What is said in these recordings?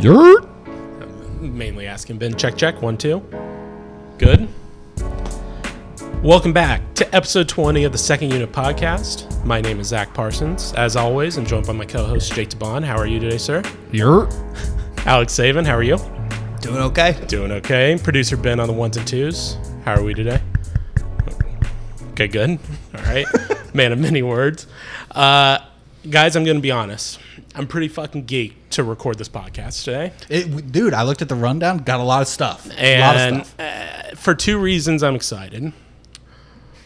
Yurt. mainly asking Ben. Check, check. One, two. Good. Welcome back to episode 20 of the Second Unit Podcast. My name is Zach Parsons. As always, I'm joined by my co host, Jake DeBon. How are you today, sir? Yurt. Alex Saven, how are you? Doing okay. Doing okay. Producer Ben on the ones and twos. How are we today? Okay, good. All right. Man of many words. Uh, guys, I'm going to be honest. I'm pretty fucking geeked to record this podcast today. It, dude, I looked at the rundown. Got a lot of stuff. a lot And of stuff. uh, for two reasons, I'm excited.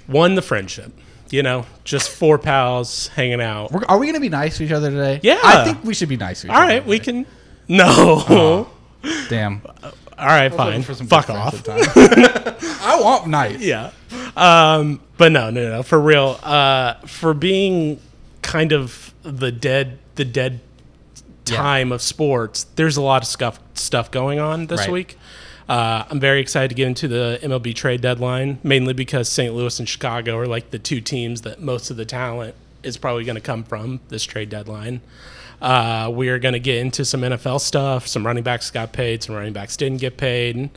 One, the friendship. You know, just four pals hanging out. We're, are we gonna be nice to each other today? Yeah. I think we should be nice to each All other. right, we can. No. Damn. All right, fine. For some Fuck off. friends at times. I want nice. Yeah. Um, but no, no, no. For real. Uh, for being kind of the dead, the dead time of sports, there's a lot of stuff stuff going on this Right. week. Uh, I'm very excited to get into the MLB trade deadline, mainly because St. Louis and Chicago are like the two teams that most of the talent is probably going to come from this trade deadline. Uh, we are going to get into some NFL stuff. Some running backs got paid, some running backs didn't get paid.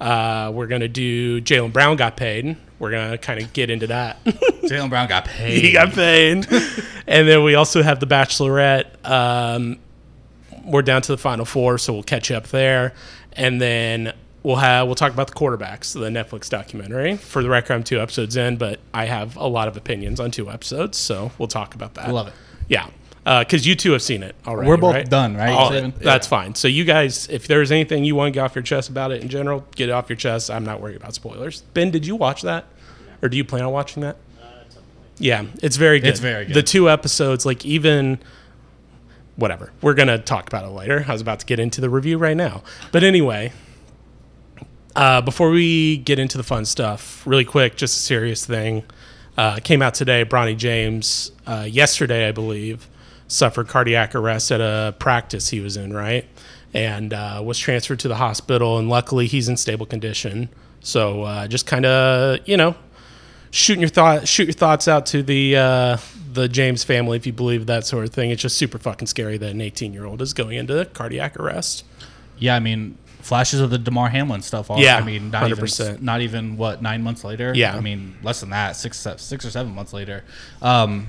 Uh, we're going to do Jaylen Brown got paid. We're going to kind of get into that. Jaylen Brown got paid. he got paid. and then we also have the Bachelorette. Um, we're down to the final four, so we'll catch up there. And then we'll have we'll talk about the quarterbacks, the Netflix documentary. For the record, I'm two episodes in, but I have a lot of opinions on two episodes, so we'll talk about that. Love it. Yeah. Because you two have seen it already. We're both right? done, right, All- Steven? that's fine. So you guys, if there's anything you want to get off your chest about it in general, get it off your chest. I'm not worried about spoilers. Ben, did you watch that, or do you plan on watching that? Yeah, it's very good. It's very good. The two episodes, like even whatever. We're gonna talk about it later. I was about to get into the review right now, but anyway. Uh, before we get into the fun stuff, really quick, just a serious thing. Uh, came out today. Bronny James, uh, yesterday, I believe, suffered cardiac arrest at a practice he was in, right? And uh, was transferred to the hospital. And luckily, he's in stable condition. So uh, just kind of, you know, shooting your thought, shoot your thoughts out to the uh, the James family if you believe that sort of thing. It's just super fucking scary that an 18 year old is going into cardiac arrest. Yeah, I mean, flashes of the Damar Hamlin stuff. All, Yeah, I mean, not 100%. even not even what nine months later. Yeah. I mean, less than that, six six or seven months later. Um,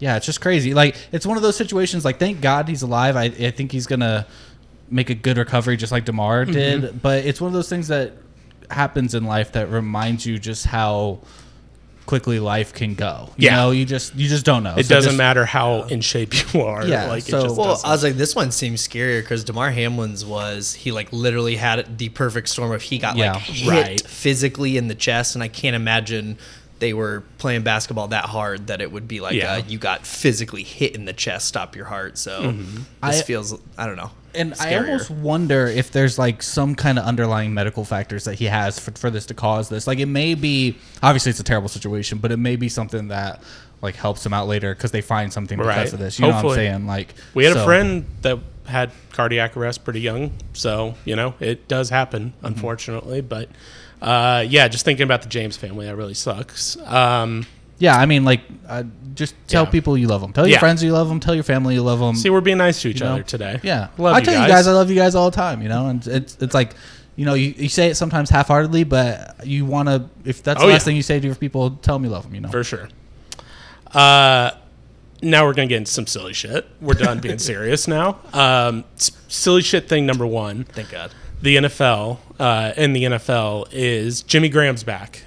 yeah, it's just crazy. Like it's one of those situations. Like, thank God he's alive. I, I think he's gonna make a good recovery, just like Damar Mm-hmm. did. But it's one of those things that happens in life that reminds you just how quickly life can go. You Yeah. know, you just you just don't know. It So doesn't just- matter how in shape you are. Yeah, like so- it just Well, doesn't. I was like, this one seems scarier because Damar Hamlin's was he like literally had the perfect storm of he got Yeah. like hit Right. physically in the chest, and I can't imagine they were playing basketball that hard that it would be like Yeah. uh, you got physically hit in the chest, stop your heart. So this I- feels I don't know. And I almost wonder if there's like some kind of underlying medical factors that he has for, for this to cause this. Like it may be obviously it's a terrible situation, but it may be something that like helps him out later because they find something because of this. You know what I'm saying? Like we had a friend that had cardiac arrest pretty young, so you know it does happen, Mm-hmm. unfortunately. But uh, yeah, just thinking about the James family, that really sucks. Um, Yeah, I mean, like uh, just tell Yeah. people you love them. Tell your Yeah. friends you love them. Tell your family you love them. see, we're being nice to each you know? other today. Yeah, love I you tell guys. you guys I love you guys all the time. You know, and it's it's like. You know, you, you say it sometimes half-heartedly, but you want to. If that's Oh, the last yeah. thing you say to your people, tell them you love them. You know, for sure. Uh, now we're gonna get into some silly shit. We're done being serious now. Um, s- silly shit thing number one. Thank God. The NFL uh, in the NFL is Jimmy Graham's back.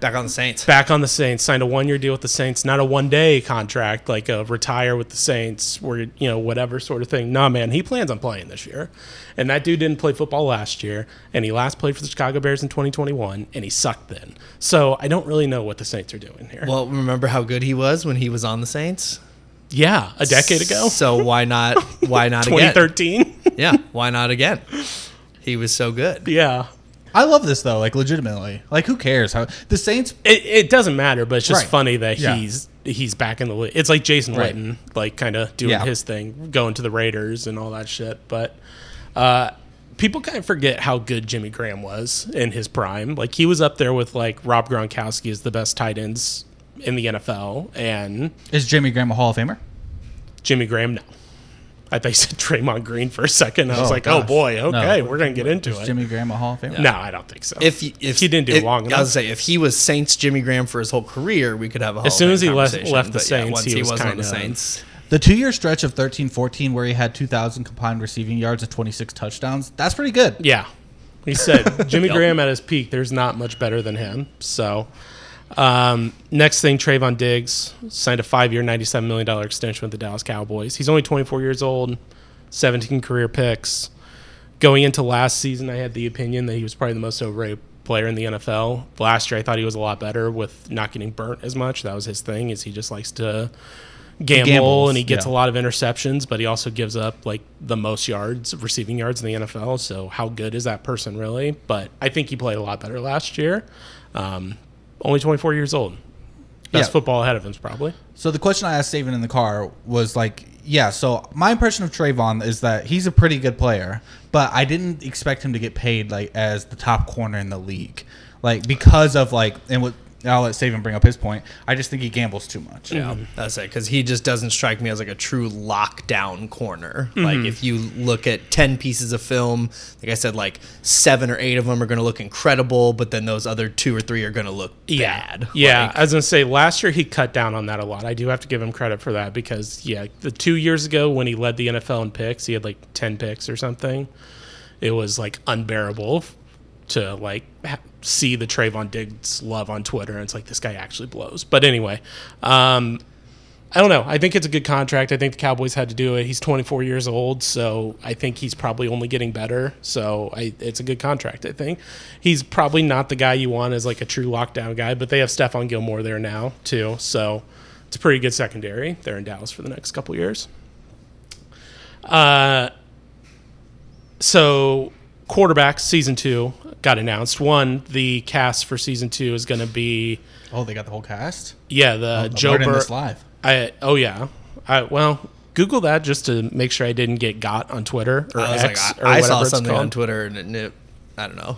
Back on the Saints. back on the Saints, signed a one year deal with the Saints, not a one day contract like a retire with the Saints or you know whatever sort of thing. Nah, man, he plans on playing this year, and that dude didn't play football last year, and he last played for the Chicago Bears in 2021, and he sucked then. So I don't really know what the Saints are doing here. Well, remember how good he was when he was on the Saints? yeah, a decade ago, So why not? Why not again? 2013. Yeah, why not again? He was so good. yeah, I love this though. Like legitimately, like who cares how the Saints? it, it doesn't matter, but it's just Right. funny that Yeah. he's he's back in the league. It's like Jason Right. Witten, like kind of doing Yeah. his thing, going to the Raiders and all that shit. But uh, people kind of forget how good Jimmy Graham was in his prime. Like he was up there with like Rob Gronkowski as the best tight ends in the NFL, and Is Jimmy Graham a Hall of Famer? Jimmy Graham no. I thought you said Draymond Green for a second. I was Oh, like, oh gosh. boy, No. okay, we're gonna get into Is it. Jimmy Graham a Hall of Famer? no, I don't think so. If he, if He didn't do if, long I enough. was say if he was Saints Jimmy Graham for his whole career, we could have a Hall As soon of as Fame he left- conversation, left the but Saints, once he was was on the kinda- Saints. The two year stretch of 13 14 where he had 2,000 combined receiving yards and 26 touchdowns, that's pretty good. Yeah. He said Jimmy Graham at his peak, there's not much better than him. So, um, next thing, Trevon Diggs signed a five year, $97 million extension with the Dallas Cowboys. He's only 24 years old, 17 career picks. Going into last season, I had the opinion that he was probably the most overrated player in the NFL. Last year, I thought he was a lot better with not getting burnt as much. That was his thing, is he just likes to gamble gambles, and he gets yeah. a lot of interceptions, but he also gives up like the most yards, receiving yards in the NFL. So how good is that person really? But I think he played a lot better last year. Um, only 24 years old. Best Yeah. football ahead of him, probably. So the question I asked Saban in the car was like, yeah, so my impression of Trevon is that he's a pretty good player, but I didn't expect him to get paid like as the top corner in the league. Like because of like and what I'll let Saban bring up his point. I just think he gambles too much. Yeah, mm-hmm. that's it. Because he just doesn't strike me as like a true lockdown corner. Mm-hmm. Like if you look at ten pieces of film, like I said, like seven or eight of them are going to look incredible, but then those other two or three are going to look bad. Yeah, Like, I was gonna say last year he cut down on that a lot. I do have to give him credit for that because yeah, the two years ago when he led the NFL in picks, he had like ten picks or something. It was like unbearable to like ha- see the Trevon Diggs love on Twitter, and it's like this guy actually blows. But anyway, um, I don't know. I think it's a good contract. I think the Cowboys had to do it. He's 24 years old, so I think he's probably only getting better. So I, it's a good contract. I think he's probably not the guy you want as like a true lockdown guy, but they have Stephon Gilmore there now too, so it's a pretty good secondary. They're in Dallas for the next couple years. Uh, so quarterbacks season two got announced. One, the cast for season two is going to be Oh, they got the whole cast. yeah the oh, I'm Joe learning Burrow. live. I oh yeah. I well Google that just to make sure I didn't get got on Twitter or I was X like, or I, I whatever saw it's something on. Twitter and it, it, I don't know.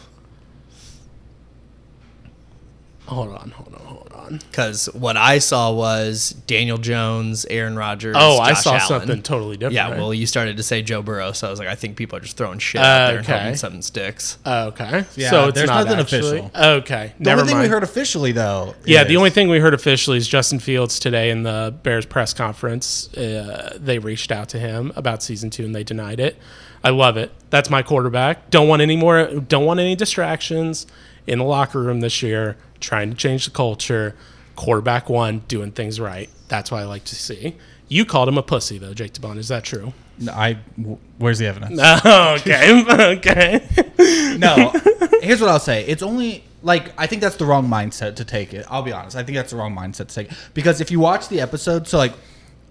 Hold on, hold on, hold on. Because what I saw was Daniel Jones, Aaron Rodgers. Oh, I saw Allen. something totally different. Yeah, well, you started to say Joe Burrow, so I was like, I think people are just throwing shit out there and Okay. hoping something sticks. okay. Yeah, so it's there's not nothing actually- official. Okay, The never only thing mind. we heard officially though. yeah, is- the only thing we heard officially is Justin Fields today in the Bears press conference. Uh, they reached out to him about season two and they denied it. I love it. That's my quarterback. Don't want any more. Don't want any distractions in the locker room this year. Trying to change the culture. Quarterback one, doing things right. That's what I like to see. You called him a pussy though, Jake DeBon. Is that true? I. w- Where's the evidence? Oh, okay, okay. no. Here's what I'll say. It's only like I think that's the wrong mindset to take it. I'll be honest. I think that's the wrong mindset to take because if you watch the episode, so like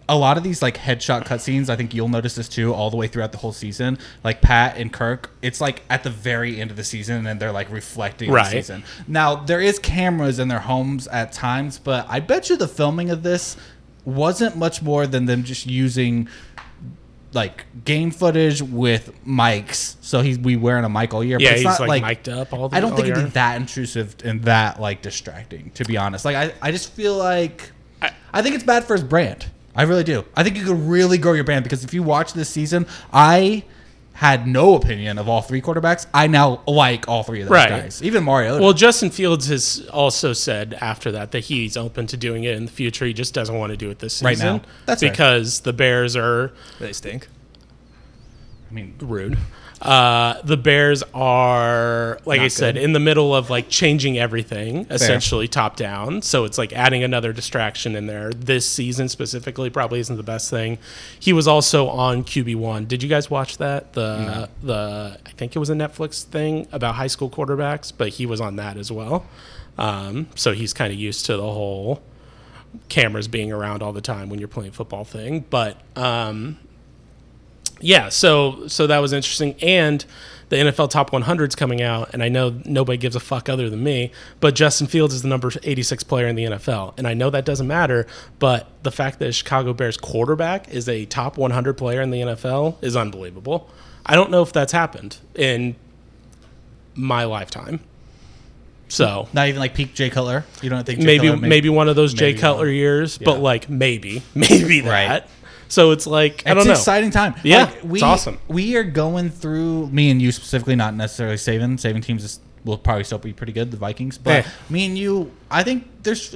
a lot of these like headshot cutscenes, I think you'll notice this too, all the way throughout the whole season. Like Pat and Kirk, it's like at the very end of the season, and they're like reflecting Right. the season. Now there is cameras in their homes at times, but I bet you the filming of this wasn't much more than them just using like game footage with mics. So he's we wearing a mic all year. Yeah, but it's he's not like, like mic'd up all the. Time. I don't think it'd be that intrusive and that like distracting. To be honest, like I, I just feel like I- I, think it's bad for his brand. I really do. I think you could really grow your brand because if you watch this season, I had no opinion of all three quarterbacks. I now like all three of those Right. guys, even Mario. Well, Justin Fields has also said after that that he's open to doing it in the future. He just doesn't want to do it this season Right now. That's fair. because the Bears are They stink. I mean, rude. Uh, the Bears are, like I Not said, good. in the middle of like changing everything, essentially top down. So it's like adding another distraction in there. This season specifically probably isn't the best thing. He was also on QB one. Did you guys watch that? The the I think it was a Netflix thing about high school quarterbacks, but he was on that as well. Um, so he's kind of used to the whole cameras being around all the time when you're playing football thing. But um, yeah, so so that was interesting, and the NFL Top 100 is coming out, and I know nobody gives a fuck other than me, but Justin Fields is the number 86 player in the NFL, and I know that doesn't matter, but the fact that a Chicago Bears quarterback is a top 100 player in the NFL is unbelievable. I don't know if that's happened in my lifetime. So not even like peak Jay Cutler. You don't think Jay maybe Cutler maybe, one of those Jay Cutler one. years, Yeah. but like maybe maybe Right. So it's like I It's don't an know. exciting time. Yeah, Like, we, it's awesome. We are going through me and you specifically, not necessarily saving. Saving teams is, will probably still be pretty good. The Vikings, but Yeah. me and you, I think there's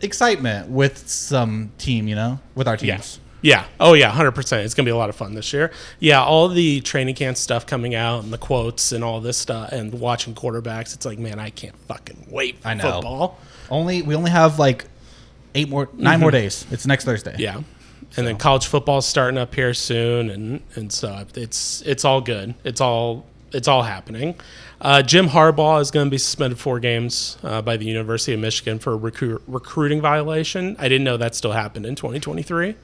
excitement with some team. You know, with our Yeah. teams. Yeah. Oh yeah, hundred percent. It's gonna be a lot of fun this year. Yeah, all the training camp stuff coming out and the quotes and all this stuff and watching quarterbacks. It's like, man, I can't fucking wait for I know. football. Only we only have like eight more, 9 more days. It's next Thursday. Mm-hmm. Yeah. And then college football's starting up here soon, and and so it's it's all good. It's all it's all happening. Uh, Jim Harbaugh is going to be suspended four games uh, by the University of Michigan for a recru- recruiting violation. I didn't know that still happened in 2023.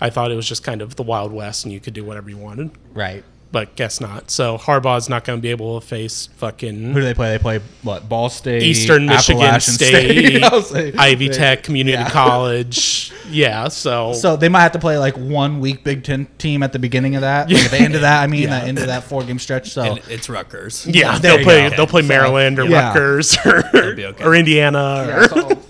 I thought it was just kind of the Wild West, and you could do whatever you wanted. Right. But guess not. So Harbaugh's not going to be able to face fucking Who do they play? They play what? Ball State, Eastern Michigan Appalachian State, say- Ivy Tech Community Yeah. College. Yeah, so, So they might have to play like one week Big Ten team at the beginning of that, like at the end of that. I mean, Yeah. the end of that four game stretch. So And it's Rutgers. yeah, they'll play go. they'll play Maryland or yeah. Rutgers or, okay. or Indiana. Yeah, Or, so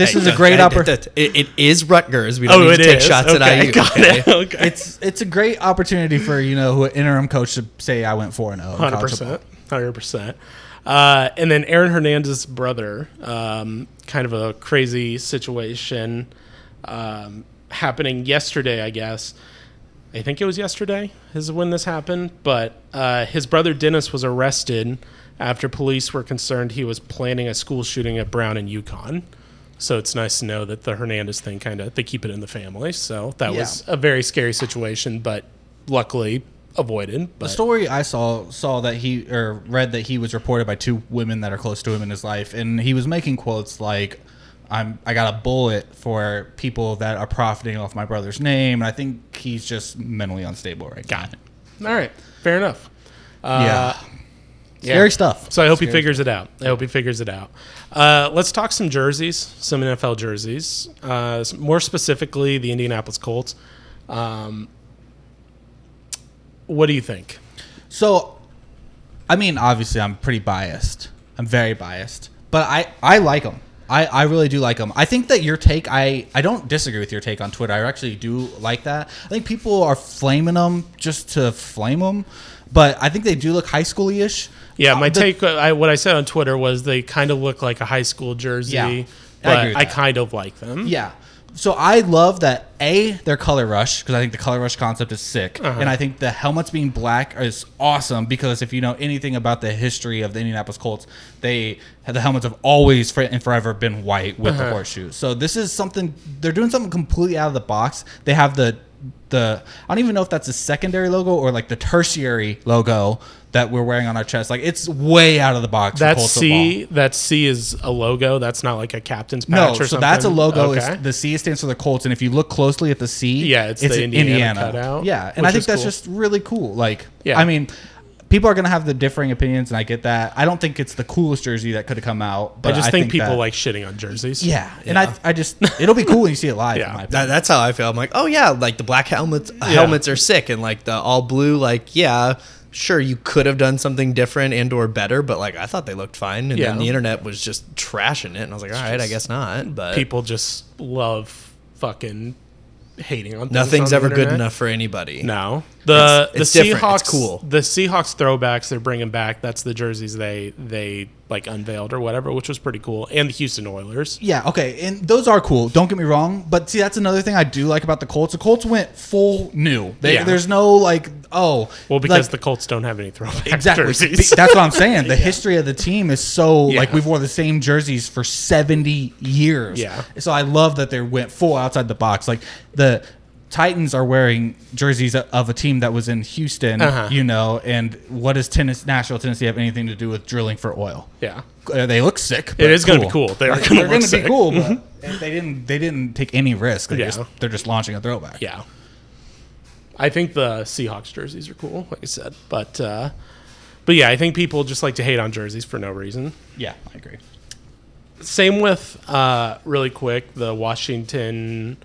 this Hey, is a great opportunity. It, it is Rutgers. We don't oh, need to take is. shots okay, at IU. got okay? it. Okay, It's it's a great opportunity for you know who an interim coach to say I went four and zero. hundred percent, hundred percent. Uh, and then Aaron Hernandez's brother, um, kind of a crazy situation um, happening yesterday, I guess. I think it was yesterday is when this happened. But uh, his brother Dennis was arrested after police were concerned he was planning a school shooting at Brown and UConn. So it's nice to know that the Hernandez thing kind of they keep it in the family. So that Yeah. was a very scary situation, but luckily avoided. The story I saw saw that he or read that he was reported by two women that are close to him in his life, and he was making quotes like, "I'm I got a bullet for people that are profiting off my brother's name." And I think he's just mentally unstable right Got now. All right, fair enough. Uh, yeah, yeah. scary stuff. So I hope he Scary figures it out. I hope he figures it out. Uh, let's talk some jerseys, some NFL jerseys. Uh, more specifically, the Indianapolis Colts. Um, what do you think? So, I mean, obviously, I'm pretty biased. I'm very biased, but I I like them. I, I really do like them. I think that your take, I, I don't disagree with your take on Twitter. I actually do like that. I think people are flaming them just to flame them, but I think they do look high school ish. Yeah, my the- take. uh, I, what I said on Twitter was they kind of look like a high school jersey, Yeah, I but I, that. kind of like them. Yeah. So I love that a their color rush because I think the color rush concept is sick, Uh-huh. and I think the helmets being black is awesome because if you know anything about the history of the Indianapolis Colts, they the helmets have always for, and forever been white with the Uh-huh. horseshoe. So this is something they're doing something completely out of the box. They have the the I don't even know if that's a secondary logo or like the tertiary logo that we're wearing on our chest. Like it's way out of the box. for That Colts C, that C is a logo. That's not like a captain's no, patch or so something. that's a logo. Okay. The C stands for the Colts, and if you look closely at the C, Yeah, it's the Indiana cutout, Yeah, and I think that's cool. just really cool. Like, Yeah. I mean, people are gonna have the differing opinions, and I get that. I don't think it's the coolest jersey that could have come out. But I just think, people that- like shitting on jerseys. Yeah, and I, I just it'll be cool when you see it live. Yeah. in my That, that's how I feel. I'm like, oh yeah, like the black helmets helmets are sick, and like the all blue, like yeah, sure you could have done something different and or better, but like I thought they looked fine, and Yeah. then the internet was just trashing it, and I was like, all right, I guess not. But people just love fucking hating on nothing's on ever good enough for anybody. No, the It's- it's the different. Seahawks, It's cool. the Seahawks throwbacks they're bringing back. That's the jerseys they they like unveiled or whatever, which was pretty cool. And the Houston Oilers. Yeah, okay, and those are cool. Don't get me wrong, but see, that's another thing I do like about the Colts. The Colts went full new. They, Yeah. There's no like, oh, Well, because like, the Colts don't have any throwback exactly. jerseys. That's what I'm saying. The history of the team is so like we've worn the same jerseys for 70 years. Yeah. So I love that they went full outside the box. Like the Titans are wearing jerseys of a team that was in Houston, Uh-huh. you know, and what does Tennessee, Nashville, Tennessee have anything to do with drilling for oil? yeah, Uh, they look sick. It is gonna be cool. They are look sick. be cool, but they didn't. They didn't take any risk. They Yeah. just, they're just launching a throwback. yeah. I think the Seahawks jerseys are cool, like I said, but uh, but yeah, I think people just like to hate on jerseys for no reason. yeah, I agree. Same with uh, really quick the Washington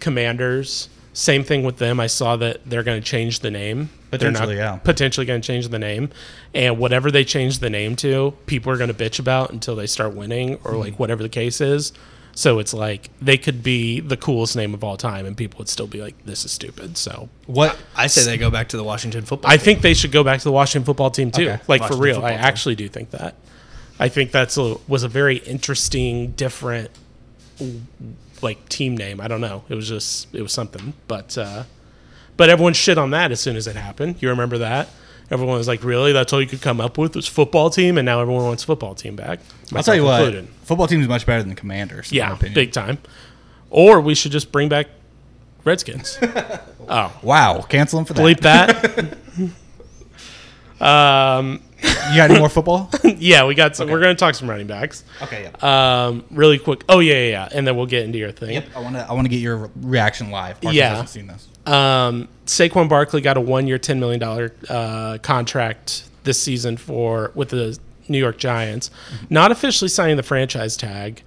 Commanders. Same thing with them. I saw that they're going to change the name. But they're not Potentially, yeah. Potentially going to change the name, and whatever they change the name to, people are going to bitch about until they start winning, or Mm-hmm. like whatever the case is. So it's like they could be the coolest name of all time, and people would still be like, "This is stupid." So What I say they go back to the Washington football. I team. think they should go back to the Washington football team too. Okay. Like Washington for real, I team. actually do think that. I think that's a, was a very interesting, different, like team name. I don't know. It was just it was something, but uh, but everyone shit on that as soon as it happened. You remember that? Everyone was like, "Really? That's all you could come up with was football team?" And now everyone wants football team back. I'll tell you myself what, included. football team is much better than the Commanders. in my Yeah, big time. Or we should just bring back Redskins. oh, Wow, cancel them for that. bleep that. um, You got any more football? yeah, we got. Some, We're going to talk some running backs. okay, yeah. Um, really quick. Oh yeah, yeah, yeah, and then we'll get into your thing. Yep, I want to. I want to get your re- reaction live. Parsons Yeah. hasn't seen this. Um, Saquon Barkley got a one-year, ten million dollar uh, contract this season for with the New York Giants, not officially signing the franchise tag,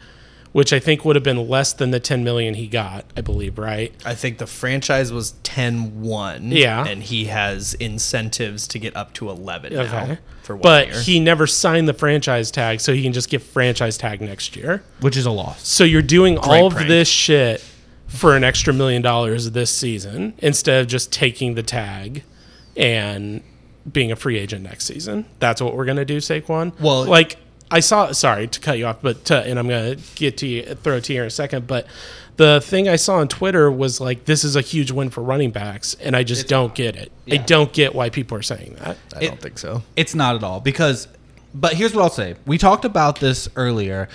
which I think would have been less than the ten million he got. I believe, right? I think the franchise was 10-1. Yeah. and he has incentives to get up to eleven now Okay. for one But year. he never signed the franchise tag, so he can just get franchise tag next year. Which is a loss. So you're doing all of this shit for an extra million dollars this season instead of just taking the tag and being a free agent next season. That's what we're gonna do, Saquon. Well- like I saw. Sorry to cut you off, but to, and I'm gonna get to you, throw it to you in a second. But the thing I saw on Twitter was like, this is a huge win for running backs, and I just don't get it. I don't get why people are saying that. I don't think so. It's not at all because. But here's what I'll say. We talked about this earlier.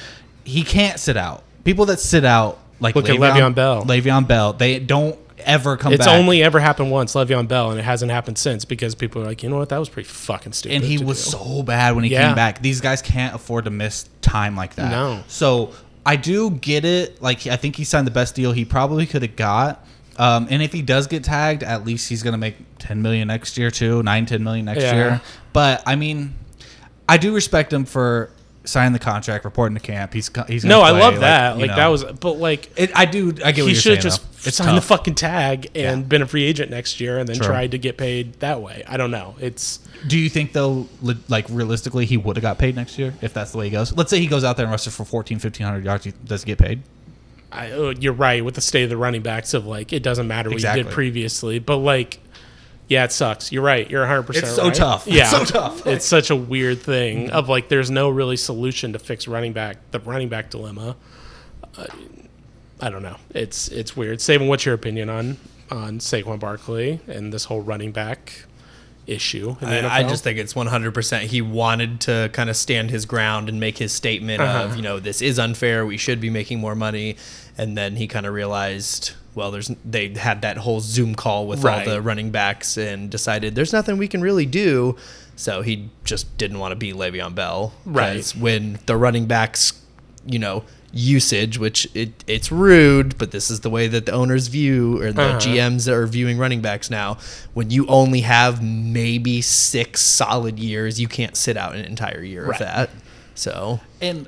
He can't sit out. People that sit out, like Look at Le'Veon Bell. Le'Veon Bell, they don't ever come back. It's back. only ever happened once, Le'Veon Bell, and it hasn't happened since because people are like, you know what, that was pretty fucking stupid. and he was do." so bad when he Yeah. came back. These guys can't afford to miss time like that. No. So I do get it. Like I think he signed the best deal he probably could have got. Um, and if he does get tagged, at least he's gonna make ten million next year too, nine, ten million next Yeah. year. But I mean, I do respect him for signing the contract, reporting to camp. He's he's No, I play, love that. you Like know. that was, but like It, I do. I get what he should have just though. Signed the fucking tag and Yeah. been a free agent next year, and then True. tried to get paid that way. I don't know. It's Do you think though, li- like realistically, he would have got paid next year if that's the way he goes? Let's say he goes out there and rushes for 14, 1500 yards. Does he get paid? I, uh, you're right with the state of the running backs of like it doesn't matter what you did previously, but like. Yeah, it sucks. You're right. You're 100. percent It's so right. tough. It's Yeah, so tough. It's such a weird thing of like there's no really solution to fix running back the running back dilemma. Uh, I don't know. It's it's weird. Saving, what's your opinion on on Saquon Barkley and this whole running back issue? I, I just think it's 100%. He wanted to kind of stand his ground and make his statement Uh-huh. of, you know, this is unfair. We should be making more money. And then he kind of realized, well, there's they had that whole Zoom call with Right. all the running backs and decided there's nothing we can really do. So he just didn't want to be Le'Veon Bell. Right. When the running backs, you know, usage, which it, it's rude, but this is the way that the owners view or the Uh-huh. GMs are viewing running backs now. When you only have maybe six solid years, you can't sit out an entire year Right. of that. So And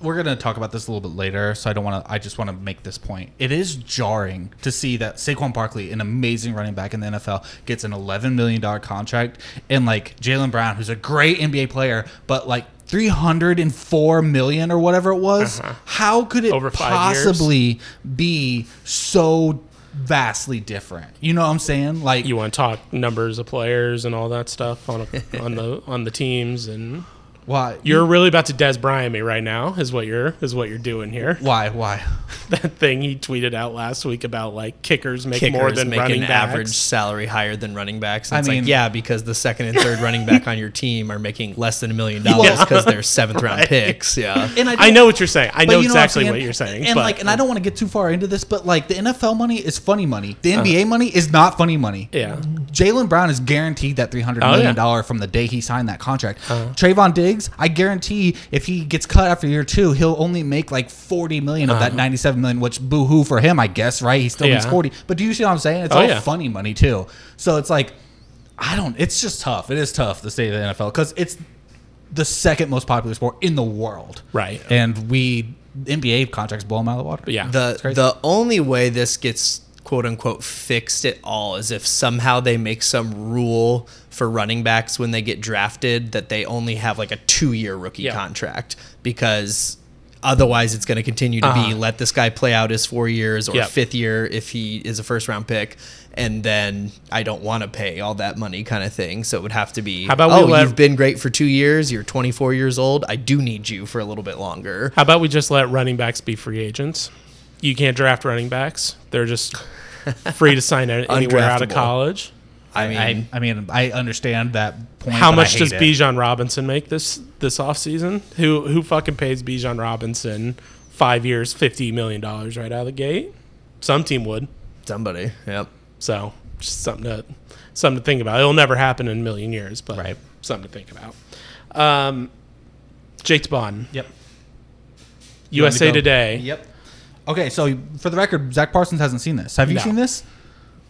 we're gonna talk about this a little bit later, so I don't want to. I just want to make this point. It is jarring to see that Saquon Barkley, an amazing running back in the NFL, gets an 11 million dollar contract, and like Jaylen Brown, who's a great NBA player, but like 304 million or whatever it was. How could it Uh-huh. Over five years? possibly be so vastly different? You know what I'm saying? Like you want to talk numbers of players and all that stuff on a, on the on the teams and why? you're really about to Dez Bryant me right now is what you're is what you're doing here. why? Why? that thing he tweeted out last week about like kickers make kickers more than make running an backs. average salary higher than running backs. And I it's mean- like, yeah, because the second and third running back on your team are making less than a million dollars because they're seventh round picks. Yeah. And I don't- know what you're saying. I know you I'm exactly saying? what you're saying. And but like, and I don't want to get too far into this, but like, the NFL money is funny money. The uh-huh. NBA money is not funny money. Yeah. Jaylen Brown is guaranteed that three hundred Oh, million yeah. from the day he signed that contract. Uh-huh. Trevon Diggs, I guarantee, if he gets cut after year two, he'll only make like forty million of that uh-huh. ninety-seven million, which boo hoo for him, I guess. Right? He still makes Yeah. forty. But do you see what I'm saying? It's Oh, all yeah. funny money too. So it's like, I don't. It's just tough. It is tough the state of the NFL because it's the second most popular sport in the world. Right. And we NBA contracts blow them out of the water. yeah. the crazy. the only way this gets quote unquote fixed at all as if somehow they make some rule for running backs when they get drafted that they only have like a two year rookie Yeah. contract because otherwise it's going to continue to be Uh-huh. let this guy play out his four years or Yep. fifth year if he is a first round pick, and then I don't want to pay all that money kind of thing. So it would have to be. How about we oh, let- you've been great for two years. You're 24 years old. I do need you for a little bit longer. How about we just let running backs be free agents? You can't draft running backs; they're just free to sign anywhere out of college. I I, mean, I, I mean, I understand that point. How much does it. Bijan Robinson make this this offseason? Who who fucking pays Bijan Robinson five years, fifty million dollars right out of the gate? Some team would. somebody. Yep. So just something to something to think about. It'll never happen in a million years, but Right. something to think about. Um, Jake Bond, Yep. You want me USA go? Today. Yep. Okay, so for the record, Zach Parsons hasn't seen this. Have you No. seen this?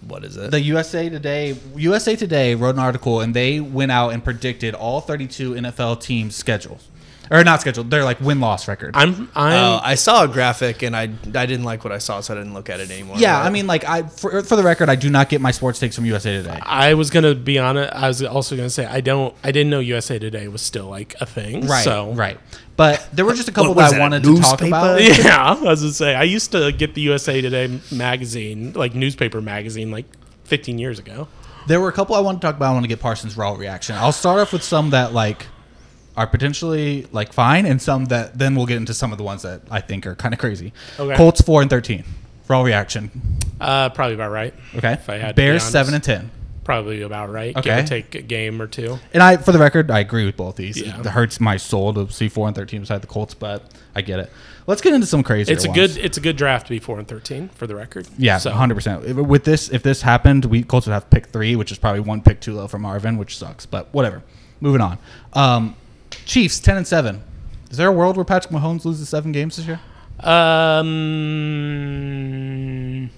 What is it? The USA Today USA Today wrote an article and they went out and predicted all 32 NFL teams' schedules, or not scheduled. They're like win loss record. I'm I'm Oh, I saw a graphic and I I didn't like what I saw, so I didn't look at it anymore. yeah, But- I mean, like I for, for the record, I do not get my sports takes from USA Today. I was gonna be on it. I was also gonna say I don't. I didn't know USA Today was still like a thing. Right, So right. But there were just a couple What was that I it, a wanted to talk about. Yeah, I was gonna say I used to get the USA Today magazine, like newspaper magazine, like 15 years ago. There were a couple I want to talk about. I want to get Parsons' raw reaction. I'll start off with some that like are potentially like fine, and some that then we'll get into some of the ones that I think are kind of crazy. Okay. Colts four and thirteen. Raw reaction. Uh, probably about right. Okay. If I had Bears seven and ten. Probably about right. Give Okay. or take a game or two. And I, for the record, I agree with both these. Yeah. It hurts my soul to see four and thirteen beside the Colts, but I get it. Let's get into some crazy. It's a good. It's a good draft to be four and 13 for the record. Yeah, So hundred percent. With this, if this happened, we Colts would have pick three, which is probably one pick too low for Marvin, which sucks. But whatever. Moving on. Um, Chiefs ten and seven. Is there a world where Patrick Mahomes loses seven games this year? Um,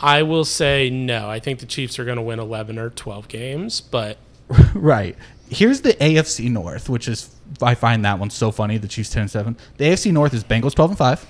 I will say no. I think the Chiefs are going to win 11 or 12 games, but right. Here's the AFC North, which is I find that one so funny. The Chiefs ten and seven. The AFC North is Bengals twelve and five,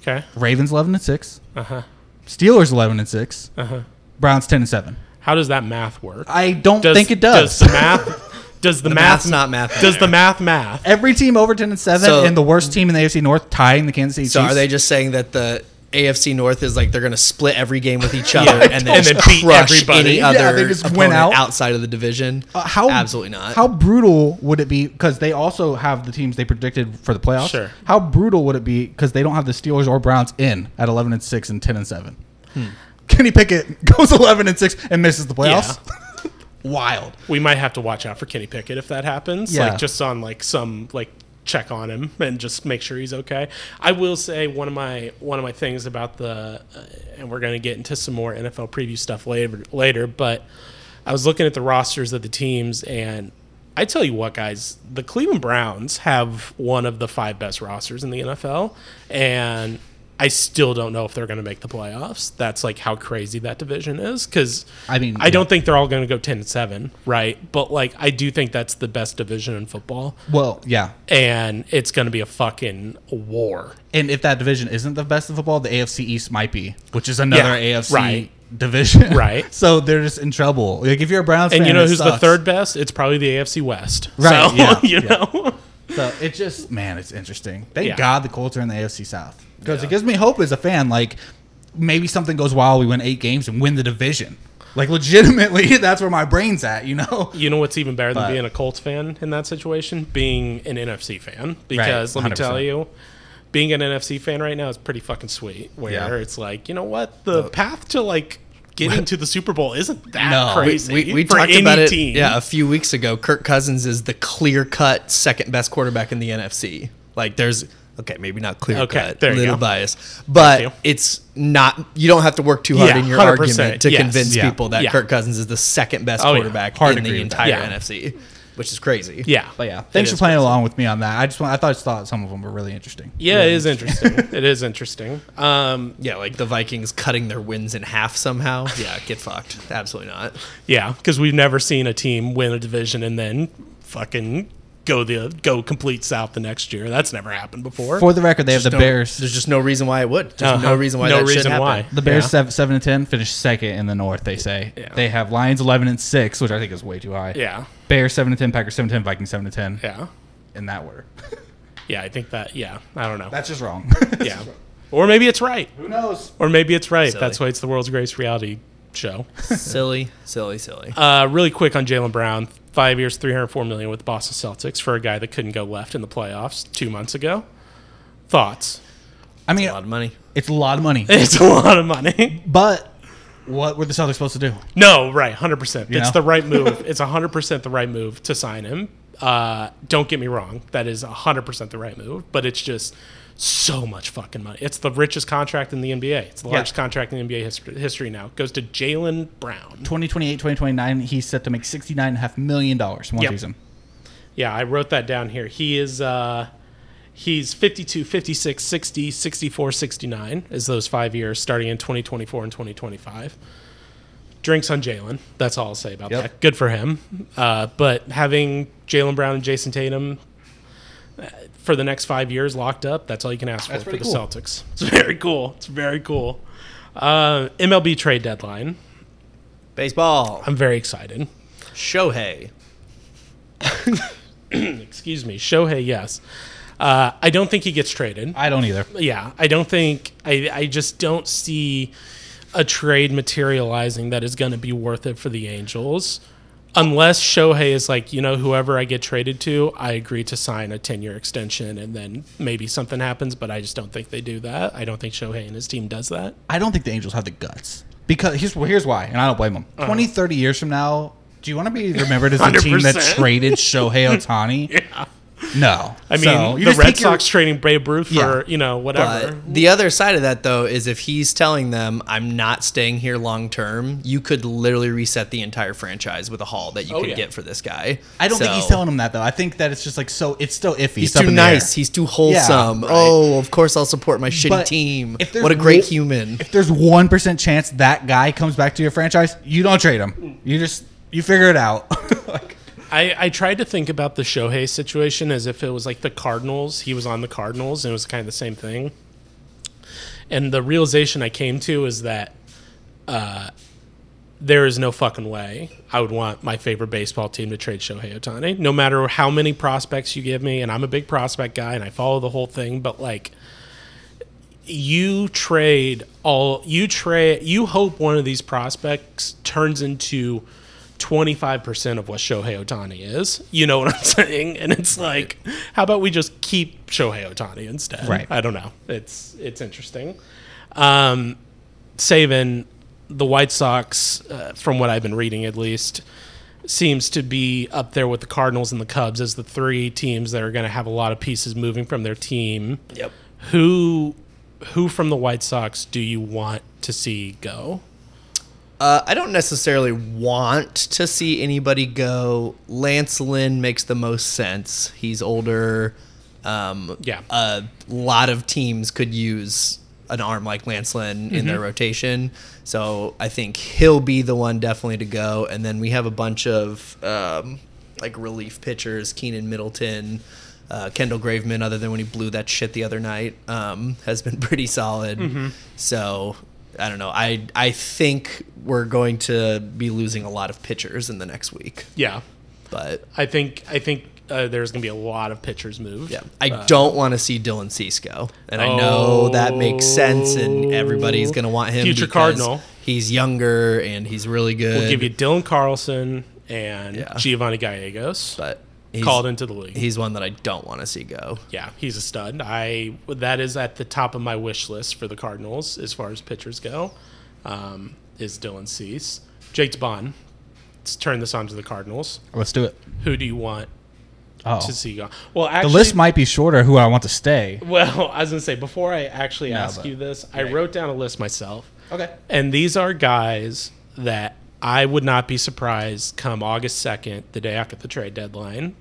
okay. Ravens eleven and six, Uh huh. Steelers eleven and six, Uh huh. Browns ten and seven. How does that math work? I don't think it does. Does the math? Does the, The math not math Does the math math? Every team over ten and seven, So- and the worst team in the AFC North tying the Kansas City So Chiefs. are they just saying that the AFC North is like they're going to split every game with each other Yeah, and then, and just then beat crush everybody. any Yeah, other they just win opponent out? outside of the division? Uh, how Absolutely not. How brutal would it be? Because they also have the teams they predicted for the playoffs. Sure. How brutal would it be? Because they don't have the Steelers or Browns in at eleven and six and ten and seven. Hmm. Kenny Pickett goes eleven and six and misses the playoffs. Wild. We might have to watch out for Kenny Pickett if that happens. Yeah. Like just on like some like check on him and just make sure he's okay. I will say one of my one of my things about the uh, and we're going to get into some more NFL preview stuff later later, but I was looking at the rosters of the teams and I tell you what guys, the Cleveland Browns have one of the five best rosters in the NFL and I still don't know if they're going to make the playoffs. That's like how crazy that division is cuz I mean, I don't think they're all going to go 10 and 7, right? But like I do think that's the best division in football Well, yeah. and it's going to be a fucking war. And if that division isn't the best of football, the AFC East might be, which is another Yeah, AFC right. division. Right. so they're just in trouble. Like if you're a Browns And fan, you know who's the third best? It's probably the AFC West. Right, So, yeah, you yeah. know. So it just, man, it's interesting. Thank Yeah. God the Colts are in the AFC South because it gives me hope as a fan. Like maybe something goes wild, we win eight games and win the division. Like legitimately, that's where my brain's at. You know. You know what's even better than But- being a Colts fan in that situation? Being an NFC fan. Because let me tell you, being an NFC fan right now is pretty fucking sweet. Where Yeah. it's like, you know what? The path to like getting to the Super Bowl isn't that No. Crazy. We, we for talked about it team. yeah a few weeks ago. Kirk Cousins is the clear cut second best quarterback in the NFC. Like there's okay, maybe not clear Okay, cut, there you little go. bias, but it's not. You don't have to work too hard Yeah, in your 100%, argument to yes. convince Yeah. people that Yeah. Kirk Cousins is the second best Oh, quarterback Hard in the entire Yeah. NFC, which is crazy. Yeah. But yeah, thanks for playing crazy. along with me on that. I just want, I thought thought some of them were really interesting. Yeah, it is interesting. it is interesting. Um, Yeah, like the Vikings cutting their wins in half somehow. Yeah, get fucked. Absolutely not. yeah, because we've never seen a team win a division and then fucking go the go complete south the next year. That's never happened before. For the record, they have the No- Bears. There's just no reason why it would. There's Uh-huh. no reason why No that reason why. The Bears Yeah. seven, seven and ten finished second in the North. They say Yeah. they have Lions eleven and six, which I think is way too high. yeah, Bears seven and ten, Packers seven and ten, Vikings seven and ten. yeah. in that order. Yeah, I think that. Yeah, I don't know. That's just wrong. yeah, or maybe it's right, Who knows? or maybe it's right. Silly. That's why it's the world's greatest reality show. silly, silly, silly. Uh, really quick on Jaylen Brown, five years, three hundred four million with the Boston Celtics for a guy that couldn't go left in the playoffs two months ago. Thoughts? I mean, a lot of money. it's a lot of money. It's a lot of money. But what were the Celtics supposed to do? No, right, hundred percent. You It's know? the right move. It's hundred percent the right move to sign him. Uh, don't get me wrong, that is hundred percent the right move. But it's just so much fucking money. It's the richest contract in the NBA. It's the Yeah. largest contract in NBA history, history now. It goes to Jaylen Brown. 2028, 2029, he's set to make $69.5 million one Yep. season. Yeah, I wrote that down here. He is uh he's 52, 56, 60, 64, 69 is those 5 years starting in 2024 and 2025. Drinks on Jaylen. That's all I'll say about Yep. that. Good for him. Uh, but having Jaylen Brown and Jayson Tatum for the next five years locked up, that's all you can ask for That's for the cool. Celtics. It's very cool. It's very cool. Uh, MLB trade deadline. Baseball. I'm very excited. Shohei. Excuse me. Shohei, yes. Uh, I don't think he gets traded. I don't either. yeah, I don't think I I just don't see a trade materializing that is going to be worth it for the Angels. Unless Shohei is like, you know, whoever I get traded to, I agree to sign a 10 year extension and then maybe something happens, but I just don't think they do that. I don't think Shohei and his team does that. I don't think the Angels have the guts. Because here's, here's why, and I don't blame them. Uh-huh. 20, 30 years from now, do you want to be remembered as the team that 100%. traded Shohei Ohtani? Yeah. No. I mean, So, the Red take your- Sox trading Babe Ruth for, Yeah. you know, whatever. But the other side of that, though, is if he's telling them, I'm not staying here long term, you could literally reset the entire franchise with a haul that you Oh, could yeah. get for this guy. I don't think he's telling them that though. I think that it's just like so. It's still iffy. He's too in the air. nice. He's too wholesome. right. Oh, of course I'll support my shitty But team. if What a great wo- human. If there's one percent chance that guy comes back to your franchise, you don't trade him. You just you figure it out. like, I, I tried to think about the Shohei situation as if it was like the Cardinals. He was on the Cardinals, and it was kind of the same thing. And the realization I came to is that uh, there is no fucking way I would want my favorite baseball team to trade Shohei Ohtani, no matter how many prospects you give me. And I'm a big prospect guy, and I follow the whole thing. But like, you trade all you trade you hope one of these prospects turns into 25% of what Shohei Ohtani is. You know what I'm saying? And it's like, how about we just keep Shohei Ohtani instead? Right. I don't know. It's it's interesting. Um Saban, the White Sox, uh, from what I've been reading at least, seems to be up there with the Cardinals and the Cubs as the three teams that are going to have a lot of pieces moving from their team. Yep. Who who from the White Sox do you want to see go? Uh, I don't necessarily want to see anybody go. Lance Lynn makes the most sense. He's older. Um, Yeah. A lot of teams could use an arm like Lance Lynn in their rotation. So I think he'll be the one definitely to go. And then we have a bunch of um, like relief pitchers Keynan Middleton. Uh, Kendall Graveman, other than when he blew that shit the other night, um, has been pretty solid. So I don't know. I I think we're going to be losing a lot of pitchers in the next week, Yeah. but I think I think uh, there's going to be a lot of pitchers moved. yeah, I don't want to see Dylan Cesko, and I know that makes sense, and everybody's going to want him. Future Cardinal. He's younger and he's really good. We'll give you Dylan Carlson and Yeah. Giovanni Gallegos but he's, called into the league. He's one that I don't want to see go. yeah, he's a stud. I that is at the top of my wish list for the Cardinals as far as pitchers go. Um, is Dylan Cease, Jake Bond. Let's turn this on to the Cardinals. let's do it. Who do you want Oh, to see go? Well, the list might be shorter. Who I want to stay. Well, I was gonna say before I actually No, ask but- you this, I wrote down a list myself. Okay. And these are guys that I would not be surprised come August 2nd, the day after the trade deadline,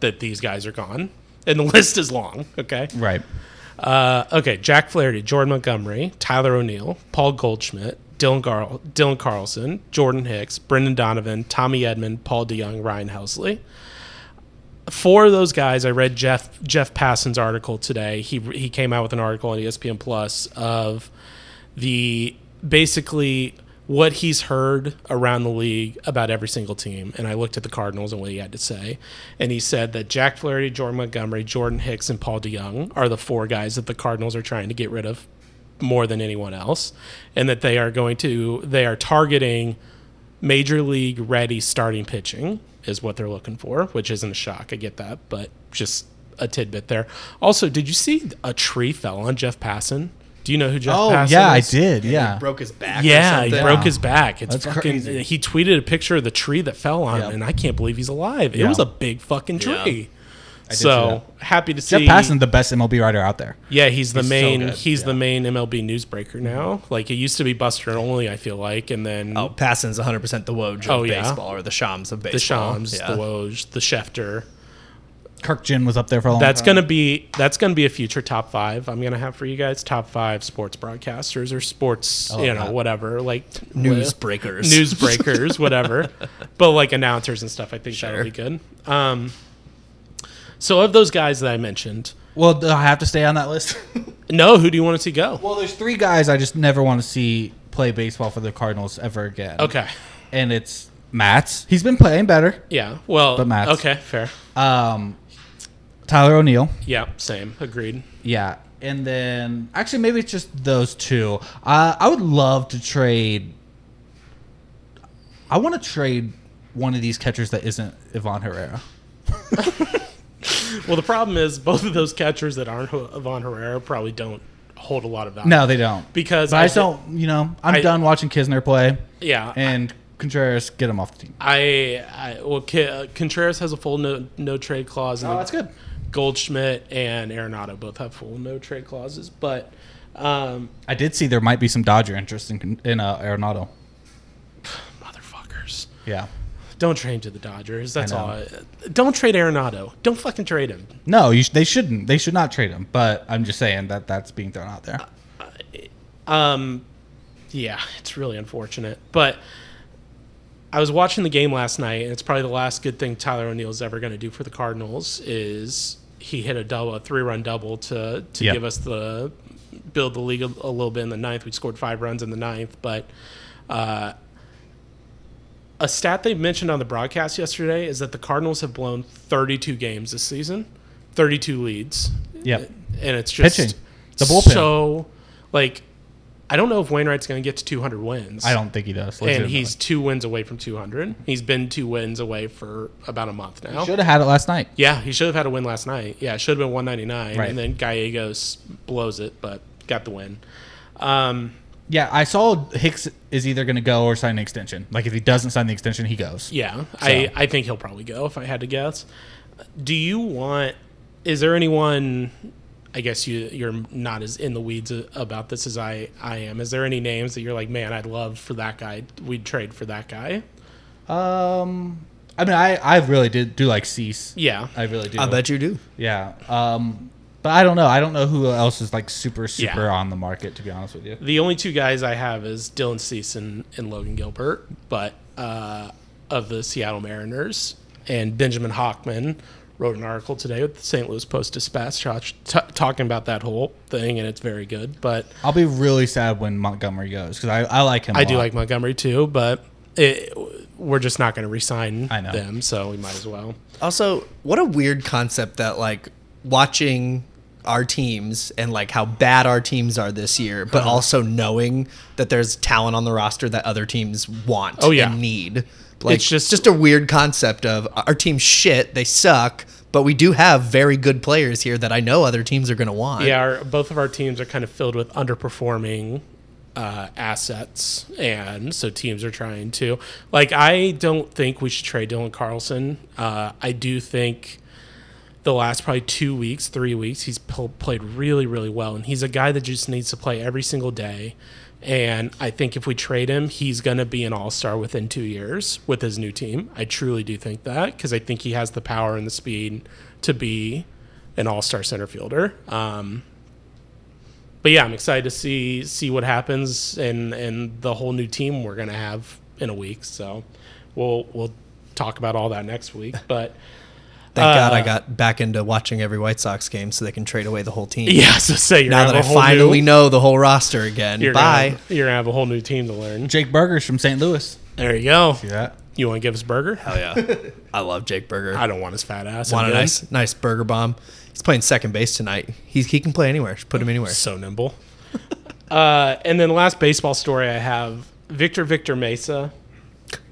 that these guys are gone. And the list is long, okay? Right. Uh, okay, Jack Flaherty, Jordan Montgomery, Tyler O'Neill, Paul Goldschmidt, Dylan, Gar- Dylan Carlson, Jordan Hicks, Brendan Donovan, Tommy Edman, Paul DeJong, Ryan Helsley. Four of those guys, I read Jeff Jeff Passan's article today. He he came out with an article on ESPN Plus of the basically what he's heard around the league about every single team. And I looked at the Cardinals and what he had to say. And he said that Jack Flaherty, Jordan Montgomery, Jordan Hicks, and Paul DeJong are the four guys that the Cardinals are trying to get rid of more than anyone else. And that they are going to, they are targeting major league ready starting pitching is what they're looking for, which isn't a shock. I get that, but just a tidbit there. Also, did you see a tree fell on Jeff Passan? Do you know who Jeff Oh Passan yeah, I is? did. He Yeah. broke his back. or Yeah, he something. broke his back. It's That's fucking. crazy. He tweeted a picture of the tree that fell on Yeah. him, and I can't believe he's alive. It Yeah. was a big fucking tree. did So happy to Jeff see. Jeff Passan, the best MLB writer out there. yeah, he's the He's so main. good. he's the main MLB newsbreaker now. Like it used to be Buster Olney. I feel like, and then Oh, Passan's 100% the Woj of Oh, yeah. baseball or the Shams of baseball. the. Shams, Yeah. the Woj, the Schefter. Kurkjian was up there for a long That's time. gonna be that's gonna be a future top five. I'm gonna have for you guys top five sports broadcasters or sports, I love you know, that. whatever, like News wh- breakers. news breakers, whatever. But like announcers and stuff, I think that'll be good. Um, so of those guys that I mentioned, Well, do I have to stay on that list? no, who do you want to see go? well, there's three guys I just never want to see play baseball for the Cardinals ever again. Okay, And it's Matz. He's been playing better. yeah, well, But Matz- okay, fair, Um, Tyler O'Neill. yeah, same, agreed. Yeah. And then actually maybe it's just those two. Uh, I would love to trade. I want to trade one of these catchers that isn't Ivan Herrera. Well, the problem is both of those catchers that aren't Ivan Herrera probably don't hold a lot of value. No, they don't. because But I, I just don't. You know, I'm I- done watching Knizner play, Yeah, and Contreras get him off the team. I, I well, uh, Contreras has a full no no trade clause. and Oh, that's good. Goldschmidt and Arenado both have full no trade clauses, but um, I did see there might be some Dodger interest in in uh, Arenado. motherfuckers, Yeah. don't trade to the Dodgers. That's all. don't trade Arenado. Don't fucking trade him. No, you sh- they shouldn't. They should not trade him. But I'm just saying that that's being thrown out there. Um, yeah, it's really unfortunate. But I was watching the game last night, and it's probably the last good thing Tyler O'Neill's ever going to do for the Cardinals is he hit a double, a three-run double to to Yep. give us the build the league a, a little bit in the ninth. We scored five runs in the ninth, but. Uh, a stat they mentioned on the broadcast yesterday is that the Cardinals have blown 32 games this season, 32 leads Yep. and it's just Pitching. The bullpen. So, like, I don't know if Wainwright's going to get to 200 wins. I don't think he does. And he's two wins away from 200. He's been two wins away for about a month now. He should have had it last night. Yeah, he should have had a win last night. Yeah, it should have been 199, Right. and then Gallegos blows it, but got the win. Um, Yeah, I saw Hicks is either going to go or sign an extension. Like if he doesn't sign the extension, he goes. yeah, I, I think he'll probably go if I had to guess. Do you want? Is there anyone? I guess you you're not as in the weeds about this as I I am. Is there any names that you're like, man, I'd love for that guy. We'd trade for that guy. Um, I mean, I I really did do like Cease. Yeah, I really do. I bet you do. Yeah. Um, but I don't know. I don't know who else is like super super Yeah. on the market. To be honest with you. the only two guys I have is Dylan Cease and, and Logan Gilbert, but uh, of the Seattle Mariners and Benjamin Hockman wrote an article today with the St. Louis Post Dispatch t- talking about that whole thing, and it's very good. But I'll be really sad when Montgomery goes because I, I like him. I I do like Montgomery too, but it, we're just not going to resign I know. them, so we might as well. Also, what a weird concept that like watching our teams and like how bad our teams are this year, but Uh-huh. also knowing that there's talent on the roster that other teams want Oh, yeah. and need. Like It's just- just a weird concept of our team's shit, they suck, but we do have very good players here that I know other teams are going to want. Yeah, our, both of our teams are kind of filled with underperforming uh, assets, and so teams are trying to. Like, I don't think we should trade Dylan Carlson. Uh, I do think the last probably two weeks, three weeks, he's pl- played really, really well, and he's a guy that just needs to play every single day. And I think if we trade him, he's going to be an all star within two years with his new team. I truly do think that because I think he has the power and the speed to be an all star center fielder. Um, but yeah, I'm excited to see see what happens and and the whole new team we're gonna have in a week. So we'll we'll talk about all that next week. But Thank God Uh, I got back into watching every White Sox game so they can trade away the whole team. Yeah, so say you're Now that I have a whole finally new, know the whole roster again. you're Bye. Gonna, you're gonna have a whole new team to learn. Jake Burgers from St. Louis. There you go. See that? You want to give us burger? Hell yeah. I love Jake Burger. I don't want his fat ass. Want a I'm good. nice nice burger bomb. He's playing second base tonight. He's, he can play anywhere. Just put him anywhere. So nimble. uh, and then the last baseball story I have: Victor Victor Mesa.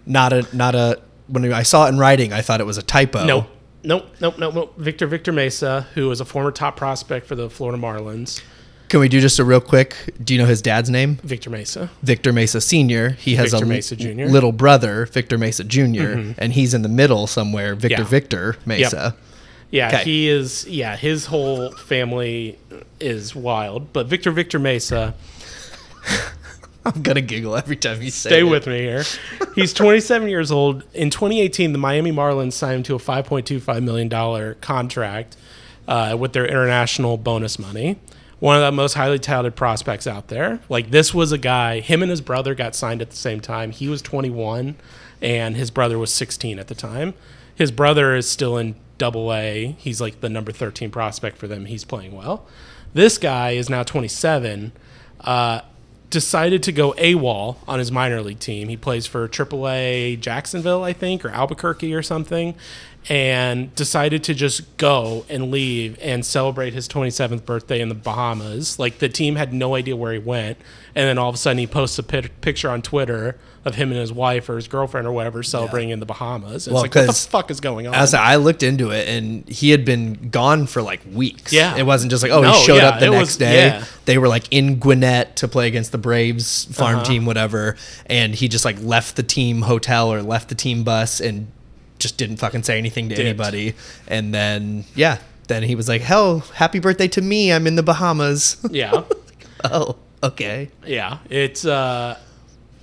Not a not a when I saw it in writing, I thought it was a typo. Nope. Nope, nope, nope, nope. Victor Victor Mesa, who was a former top prospect for the Florida Marlins. Can we do just a real quick? Do you know his dad's name? Victor Mesa. Victor Mesa Sr. He has Victor a Mesa Jr.. little brother, Victor Mesa junior mm-hmm. and he's in the middle somewhere. Victor Yeah. Victor Mesa. Yeah, 'Kay. he is. Yeah, his whole family is wild. But Victor Victor Mesa, I'm gonna giggle every time you say. stay it. with me here. He's 27 years old. In 2018, the Miami Marlins signed him to a 5.25 million dollar contract uh, with their international bonus money. One of the most highly touted prospects out there. Like this was a guy. Him and his brother got signed at the same time. He was 21, and his brother was 16 at the time. His brother is still in Double A. He's like the number 13 prospect for them. He's playing well. This guy is now 27. Uh, decided to go AWOL on his minor league team. He plays for AAA Jacksonville, I think, or Albuquerque or something, and decided to just go and leave and celebrate his 27th birthday in the Bahamas. Like the team had no idea where he went, and then all of a sudden he posts a pic- picture on Twitter of him and his wife or his girlfriend or whatever celebrating in the Bahamas. And Well, it's like, what the fuck is going on? As I looked into it, and he had been gone for like weeks. Yeah. it wasn't just like oh No, he showed yeah, up the next was- day. yeah. They were like in Gwinnett to play against the Braves farm Uh-huh. team, whatever, and he just like left the team hotel or left the team bus and just didn't fucking say anything to Dipped. anybody. And then yeah, then he was like, "Hell, happy birthday to me! I'm in the Bahamas." yeah. oh, okay. Yeah, it's uh,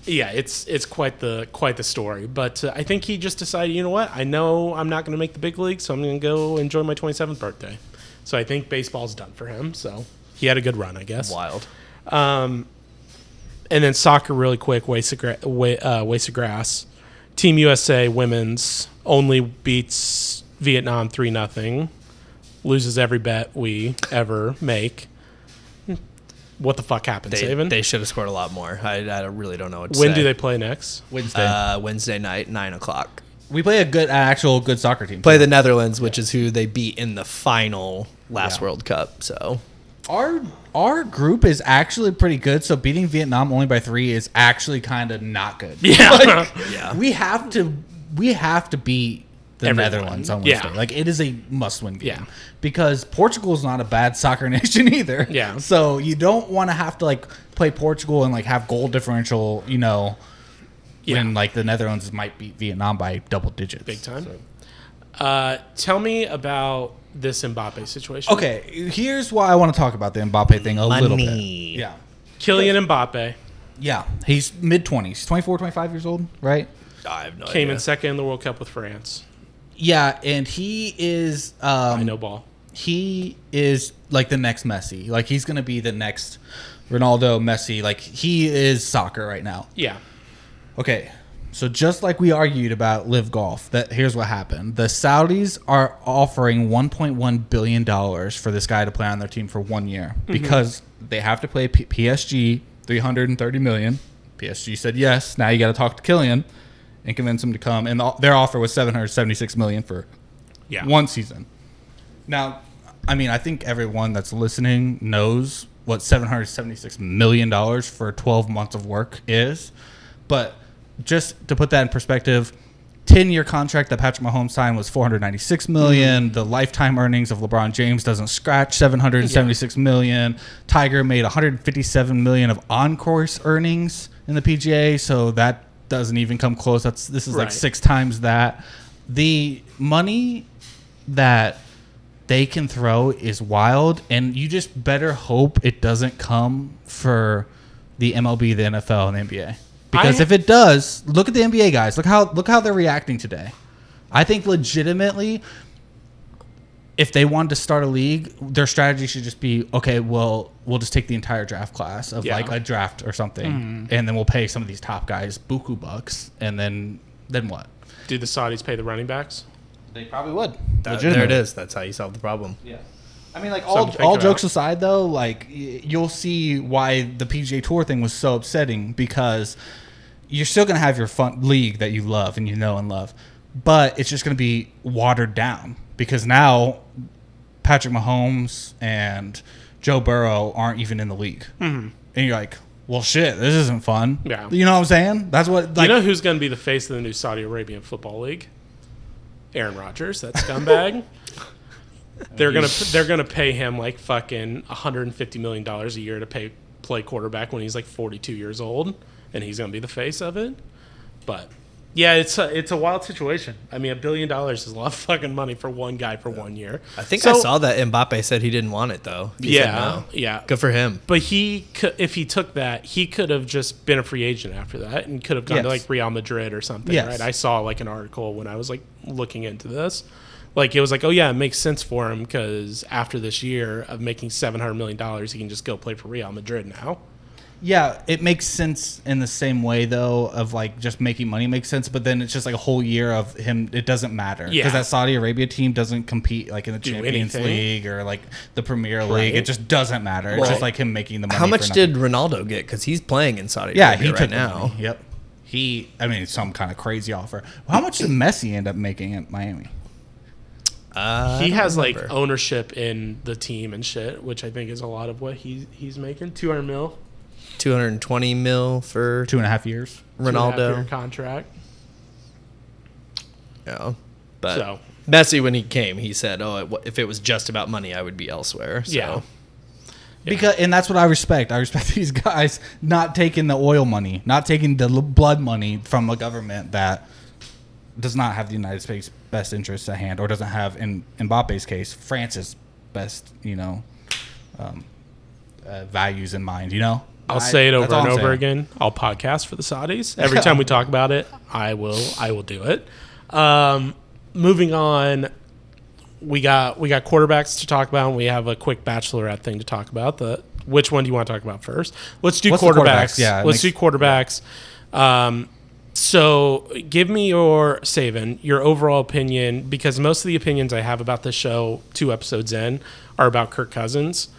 yeah, it's it's quite the quite the story. But uh, I think he just decided, you know what? I know I'm not going to make the big league, so I'm going to go enjoy my 27th birthday. So I think baseball's done for him. So he had a good run, I guess. Wild. Um, and then soccer, really quick. Waste of, gra- wa- uh, waste of grass. Team USA women's only beats Vietnam three nothing. Loses every bet we ever make. What the fuck happened, They, Saban? they should have scored a lot more. I, I really don't know what to when say. do they play next? Wednesday. Uh, Wednesday night, nine o'clock. we play a good, an actual good soccer team. Play the Netherlands, which is who they beat in the final last Yeah. World Cup. So our our group is actually pretty good. So beating Vietnam only by three is actually kind of not good. Yeah. yeah, we have to we have to beat the Everyone. Netherlands on Yeah. Wednesday. Like it is a must-win game. Yeah. Because Portugal is not a bad soccer nation either. Yeah. So you don't want to have to like play Portugal and like have goal differential. You know, when like the Netherlands might beat Vietnam by double digits. Big time. Uh, tell me about this Mbappe situation. Okay, here's why I want to talk about the Mbappe thing a little bit. Yeah. Kylian Mbappe Yeah. He's mid 20s, 24, 25 years old, right? I have no came idea. in second in the World Cup with France. Yeah, and he is um I know ball. he is like the next Messi. Like he's gonna be the next Ronaldo, Messi. Like he is soccer right now. Yeah. Okay, so just like we argued about Live Golf, that here's what happened: the Saudis are offering 1.1 billion dollars for this guy to play on their team for one year mm-hmm. because they have to play P- PSG 330 million. PSG said yes. Now you got to talk to Kylian and convince him to come. And the, their offer was 776 million for Yeah. one season. Now, I mean, I think everyone that's listening knows what seven hundred seventy-six million dollars for twelve months of work is, but just to put that in perspective. 10 year contract that Patrick Mahomes signed was 496 million. Mm-hmm. The lifetime earnings of LeBron James doesn't scratch 776 million. Tiger made 157 million of on course earnings in the PGA, so that doesn't even come close. That's this is like six times that. The money that they can throw is wild, and you just better hope it doesn't come for the MLB, the NFL, and the NBA. Because I- if it does, look at the NBA guys. Look how look how they're reacting today. I think legitimately, if they wanted to start a league, their strategy should just be okay. Well, we'll just take the entire draft class of Yeah. like a draft or something, mm-hmm. and then we'll pay some of these top guys buku bucks, and then then what? Do the Saudis pay the running backs? They probably would. That- there it is. That's how you solve the problem. Yeah. I mean, like all all about. jokes aside, though, like you'll see why the PGA Tour thing was so upsetting because you're still gonna have your fun league that you love and you know and love, but it's just gonna be watered down because now Patrick Mahomes and Joe Burrow aren't even in the league, and you're like, well, shit, this isn't fun. Mm-hmm. Yeah. you know what I'm saying? That's what like you know who's going to be the face of the new Saudi Arabian football league? Aaron Rodgers, that scumbag. they're gonna they're gonna pay him like fucking 150 million dollars a year to pay play quarterback when he's like 42 years old, and he's gonna be the face of it. But yeah, it's a it's a wild situation. I mean, a billion dollars is a lot of fucking money for one guy for one year. I think So- I saw that Mbappe said he didn't want it though. He said Yeah, no. yeah. Good for him. But he, if he took that, he could have just been a free agent after that, and could have gone to Yes. like Real Madrid or something. Yes. Right? I saw like an article when I was like looking into this. Like it was like, oh yeah, it makes sense for him because after this year of making seven hundred million dollars, he can just go play for Real Madrid now. Yeah, it makes sense in the same way though of like just making money makes sense, but then it's just like a whole year of him. It doesn't matter because Yeah. that Saudi Arabia team doesn't compete like in the Do Champions anything. League or like the Premier League. Right. It just doesn't matter. it's just like him making the money. How much nothing. did Ronaldo get? Because he's playing in Saudi Yeah, Arabia he right took the now. money. Yep. He, I mean, some kind of crazy offer. How much did Messi end up making at Miami? Uh, he don't has like remember. ownership in the team and shit, which I think is a lot of what he he's making. Two hundred mil, 220 mil for Two and a half years. two and a half year Ronaldo. contract. Yeah, but So Messi when he came, he said, "Oh, it, if it was just about money, I would be elsewhere." So. Yeah. Because and that's what I respect. I respect these guys not taking the oil money, not taking the l- blood money from a government that does not have the United States' best interests at hand, or doesn't have, in Mbappe's case, France's best, you know, um, uh, values in mind. You know, I'll I- say it over and over saying. again. I'll podcast for the Saudis. Every time we talk about it, I will I will do it. Um, moving on, we got we got quarterbacks to talk about. and We have a quick bachelorette thing to talk about. The which one do you want to talk about first? Let's do quarterbacks. quarterbacks? Yeah, let's makes- do quarterbacks. Um, so give me your Savan, your overall opinion, because most of the opinions I have about this show, two episodes in, are about Kirk Cousins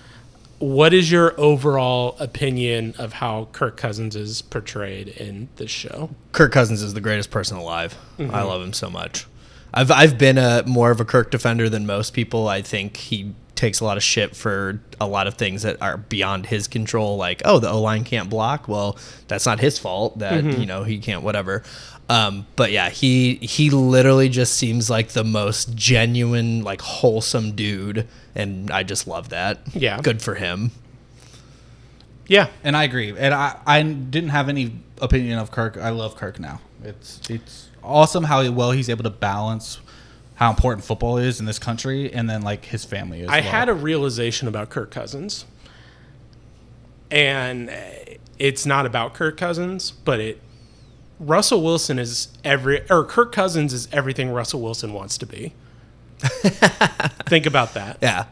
what is your overall opinion of how Kirk Cousins is portrayed in this show? Kirk Cousins is the greatest person alive. Mm-hmm. I love him so much. I've I've been a more of a Kirk defender than most people. I think he takes a lot of shit for a lot of things that are beyond his control. Like, oh, the O line can't block. Well, that's not his fault. That Mm-hmm. you know he can't whatever. Um, but yeah, he he literally just seems like the most genuine, like wholesome dude, and I just love that. Yeah. good for him. Yeah, and I agree. And I, I didn't have any opinion of Kirk. I love Kirk now. It's it's awesome how well he's able to balance how important football is in this country, and then like his family is. I had a realization about Kirk Cousins, and uh, it's not about Kirk Cousins, but it Russell Wilson is every or Kirk Cousins is everything Russell Wilson wants to be. Think about that. Yeah,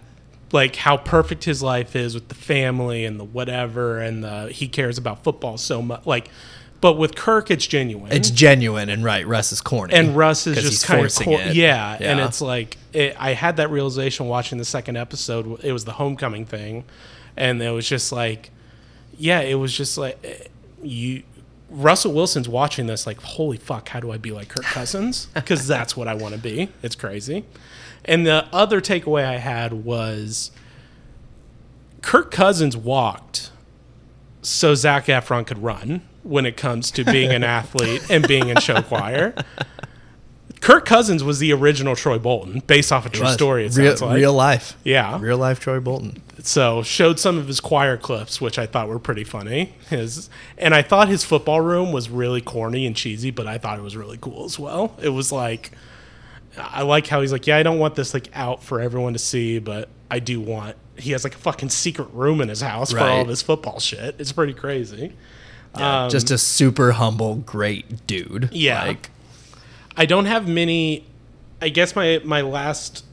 like how perfect his life is with the family and the whatever and the he cares about football so much like but with Kirk it's genuine. It's genuine and right. Russ is corny, and Russ is just kind of cor- it. yeah, and it's like it, I had that realization watching the second episode it was the homecoming thing and it was just like yeah it was just like eh, you Russell Wilson's watching this like holy fuck how do I be like Kirk Cousins? Because that's what I want to be. It's crazy. And the other takeaway I had was Kirk Cousins walked so Zac Efron could run when it comes to being an athlete and being in show choir. Kirk Cousins was the original Troy Bolton, based off a true story. It real, sounds like. real life. Yeah. Real life Troy Bolton. So showed some of his choir clips, which I thought were pretty funny. His and I thought his football room was really corny and cheesy, but I thought it was really cool as well. It was like I like how he's like, yeah, I don't want this like out for everyone to see, but I do want. He has like a fucking secret room in his house for all of his football shit. It's pretty crazy. Just a um, super humble, great dude. Yeah. Like, I don't have many. I guess my my last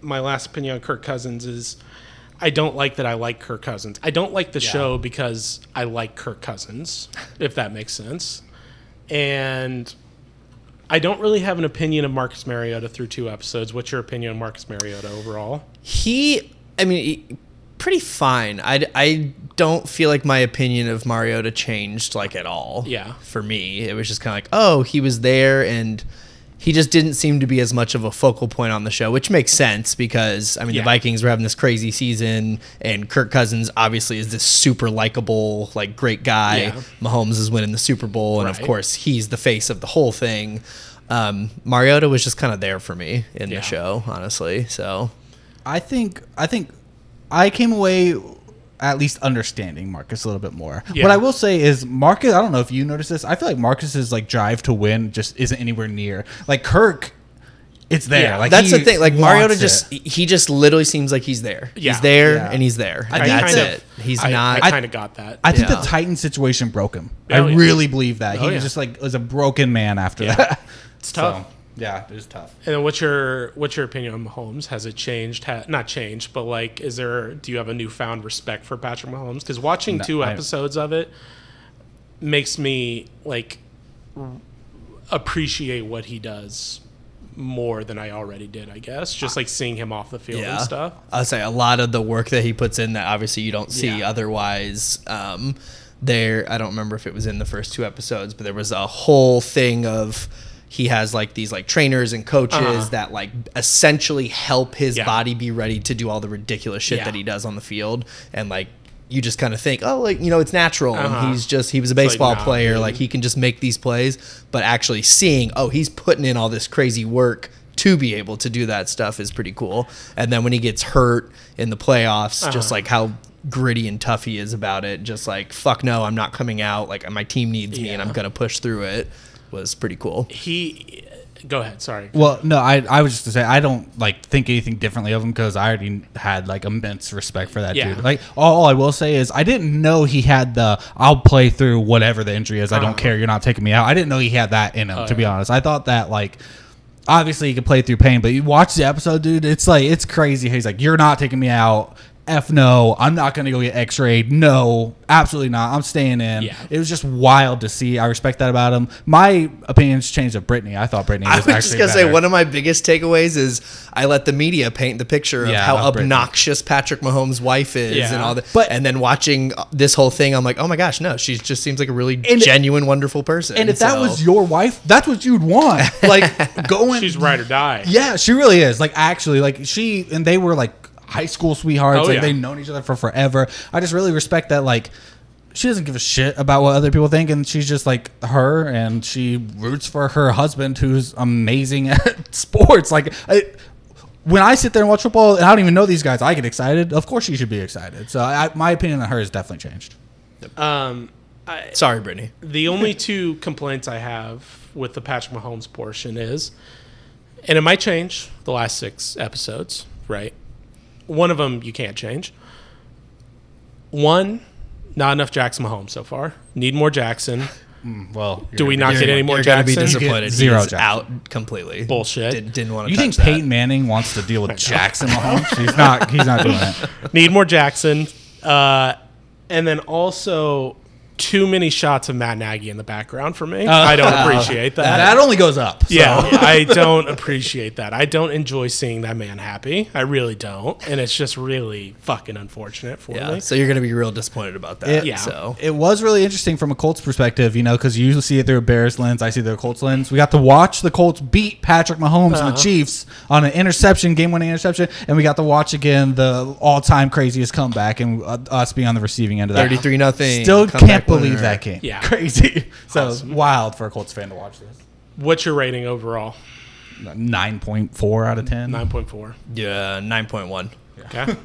my last opinion on Kirk Cousins is I don't like that I like Kirk Cousins. I don't like the show because I like Kirk Cousins, if that makes sense. And I don't really have an opinion of Marcus Mariota through two episodes. What's your opinion on Marcus Mariota overall? He, I mean, he- pretty fine. I, I don't feel like my opinion of Mariota changed like at all. Yeah. For me, it was just kind of like, oh, he was there and he just didn't seem to be as much of a focal point on the show, which makes sense because I mean Yeah. the Vikings were having this crazy season, and Kirk Cousins obviously is this super likable, like great guy. Yeah. Mahomes is winning the Super Bowl, and of course he's the face of the whole thing. Um, Mariota was just kind of there for me in Yeah. the show, honestly. So I think I think I came away at least understanding Marcus a little bit more. Yeah. What I will say is Marcus. I don't know if you noticed this. I feel like Marcus's like drive to win just isn't anywhere near like Kirk. It's there. Yeah. like that's the thing. Like wants Mariota it. just he just literally seems like he's there. Yeah. He's there Yeah. and he's there. I And think that's kind it. of- He's I, not. I kind of got that. I think Yeah. the Titan situation broke him. Oh, I really believe that. Oh, he Oh, yeah. just like was a broken man after Yeah. that. It's tough. So, yeah, it was tough. And then what's your what's your opinion on Mahomes? Has it changed? Ha- not changed, but like, is there? Do you have a newfound respect for Patrick Mahomes? Because watching No, two I- episodes of it makes me like appreciate what he does more than I already did. I guess just like seeing him off the field and stuff. I'll say a lot of the work that he puts in that obviously you don't see Yeah. otherwise. Um, there, I don't remember if it was in the first two episodes, but there was a whole thing of he has like these like trainers and coaches Uh-huh. that like essentially help his Yeah. body be ready to do all the ridiculous shit Yeah. that he does on the field, and like. You just kind of think, oh, like you know, it's natural, Uh-huh. and he's just he was a like, baseball nah, player, like he can just make these plays. But actually seeing, oh, he's putting in all this crazy work to be able to do that stuff is pretty cool. And then when he gets hurt in the playoffs, just Uh-huh. like how gritty and tough he is about it, just like fuck no, I'm not coming out. Like my team needs me, and I'm gonna push through it. Was pretty cool. He, go ahead. Sorry. Well, no, I I was just to say I don't like think anything differently of him because I already had like immense respect for that Yeah. dude. Like all I will say is I didn't know he had the I'll play through whatever the injury is. I Uh-huh. don't care. You're not taking me out. I didn't know he had that in him. Oh, to be honest, I thought that like. Obviously, he could play through pain, but you watch the episode, dude. It's like it's crazy. He's like, "You're not taking me out. F no. I'm not gonna go get X-rayed. No, absolutely not. I'm staying in." Yeah. It was just wild to see. I respect that about him. My opinions changed of Brittany. I thought Brittany I was was just gonna say one of my biggest takeaways is I let the media paint the picture of Yeah, how of Brittany. obnoxious Patrick Mahomes' wife is Yeah. and all that. But- and then watching uh, this whole thing, I'm like, oh my gosh, no, she just seems like a really And- genuine, wonderful person. And if that was your wife, that's what you'd want. Like going. She's ride or die. Yeah, she really is. Like actually, like she and they were like high school sweethearts. Oh, like yeah. they've known each other for forever. I just really respect that. Like she doesn't give a shit about what other people think, and she's just like her, and she roots for her husband, who's amazing at sports. Like. I, when I sit there and watch football, and I don't even know these guys, I get excited. Of course, she should be excited. So, I, my opinion on her has definitely changed. Um, I, sorry, Brittany. the only two complaints I have with the Patrick Mahomes portion is, and it might change the last six episodes, right? One of them you can't change. One, not enough Jackson Mahomes so far. Need more Jackson. Well, Do we not You're- get any more you're gonna Jackson? be disappointed. Get zero Jackson. out completely. Bullshit. Did, didn't want to. You touch think that. Peyton Manning wants to deal with Jackson Mahomes? He's not. He's not doing it. Need more Jackson. Uh, and then also too many shots of Matt Nagy in the background for me. I don't appreciate that. That only goes up. so. Yeah, I don't appreciate that. I don't enjoy seeing that man happy. I really don't, and it's just really fucking unfortunate for Yeah. me. So you're gonna be real disappointed about that. It- Yeah. So It was really interesting from a Colts perspective, you know, because you usually see it through a Bears lens. I see it through a Colts lens. We got to watch the Colts beat Patrick Mahomes and the Chiefs on an interception, game-winning interception, and we got to watch again the all-time craziest comeback, and uh, us being on the receiving end of that. 33 nothing. Still comeback can't believe winner. that game. Yeah. crazy. So Awesome. wild for a Colts fan to watch this. What's your rating overall? Nine point four out of ten. Nine point four. Yeah, nine point one. Okay.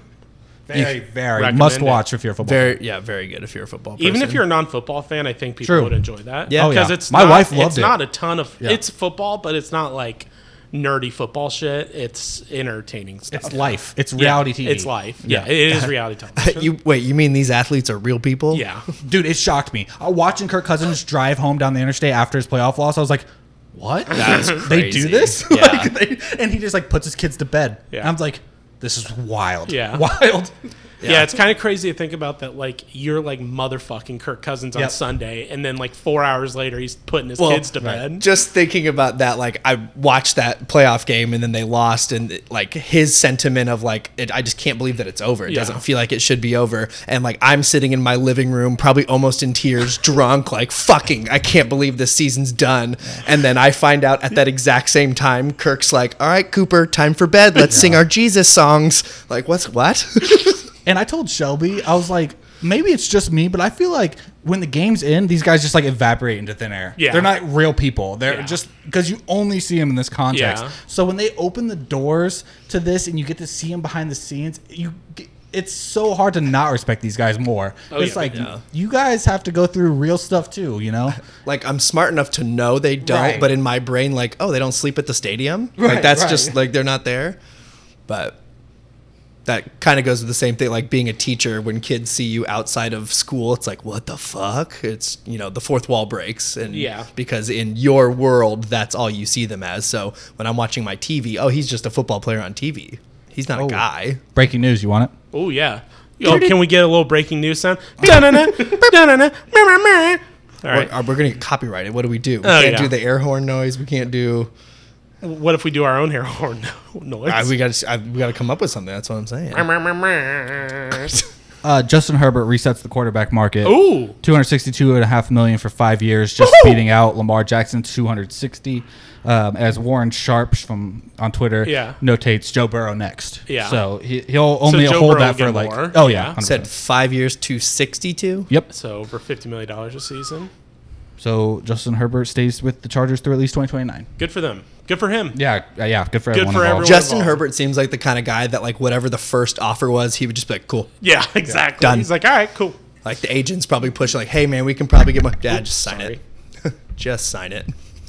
Very, very Recommend must it. watch if you're a football. Very, yeah, very good if you're a football. Person. Even if you're a non-football fan, I think people True. would enjoy that. Yeah. Oh, because yeah. it's My not, wife loved It's it. not a ton of. Yeah. It's football, but it's not like nerdy football shit. It's entertaining stuff. It's life. It's Yeah, reality TV. It's life. Yeah, Yeah. it is reality television. you wait, you mean these athletes are real people? yeah. Dude, it shocked me. Uh, watching Kirk Cousins drive home down the interstate after his playoff loss, I was like, "What? That's they do this?" Yeah. like, they, and he just like puts his kids to bed. Yeah. And I'm like, "This is wild. Yeah. wild." Yeah, it's kind of crazy to think about that. Like you're like motherfucking Kirk Cousins on Yep. Sunday, and then like four hours later, he's putting his Well, kids to right. bed. just thinking about that like i watched that playoff game and then they lost and like his sentiment of like it, i just can't believe that it's over it Yeah. doesn't feel like it should be over and like i'm sitting in my living room probably almost in tears drunk like fucking i can't believe this season's done and then i find out at that exact same time kirk's like all right cooper time for bed let's sing our jesus songs like what's what And I told Shelby, I was like, maybe it's just me, but I feel like when the game's in, these guys just like evaporate into thin air. Yeah. They're not real people. They're Yeah. just because you only see them in this context. Yeah. So when they open the doors to this and you get to see them behind the scenes, you. g- It's so hard to not respect these guys more. Oh, it's yeah. like Yeah. you guys have to go through real stuff too, you know? like I'm smart enough to know they don't, Right. but in my brain, like, oh, they don't sleep at the stadium. Right, like that's right. just like they're not there. But that kind of goes with the same thing, like being a teacher. When kids see you outside of school, it's like, what the fuck? It's you know the fourth wall breaks, and Yeah. because in your world, that's all you see them as. So when I'm watching my TV, oh, he's just a football player on TV. He's not Oh. a guy. Breaking news, you want it? Oh yeah. Oh, can we get a little breaking news sound? Da-na-na, da-na-na. All right. We're, uh, we're gonna get copyrighted. What do we do? We Oh, can't yeah. do the air horn noise. We can't do. What if we do our own hair horn noise? Uh, we got to. We got to come up with something. That's what I'm saying. Uh, Justin Herbert resets the quarterback market. Ooh. 262 and a half million for five years, just beating out Lamar Jackson 260. Um, as Warren Sharp from on Twitter Yeah. notates Joe Burrow next. Yeah. So he, he'll only Joe hold Burrow that for like more. oh yeah, Yeah. 100%. Said five years to 62. yep. So over fifty million dollars a season. So Justin Herbert stays with the Chargers through at least 2029. Good for them. Good for him. Yeah, uh, yeah, good for Good everyone. for involved. everyone. Justin involved. Herbert seems like the kind of guy that like whatever the first offer was, he would just be like, cool. Yeah, exactly. Done. He's like, all right, cool. Like the agents probably push like, hey man, we can probably get my dad. Just sign sorry. it. just sign it.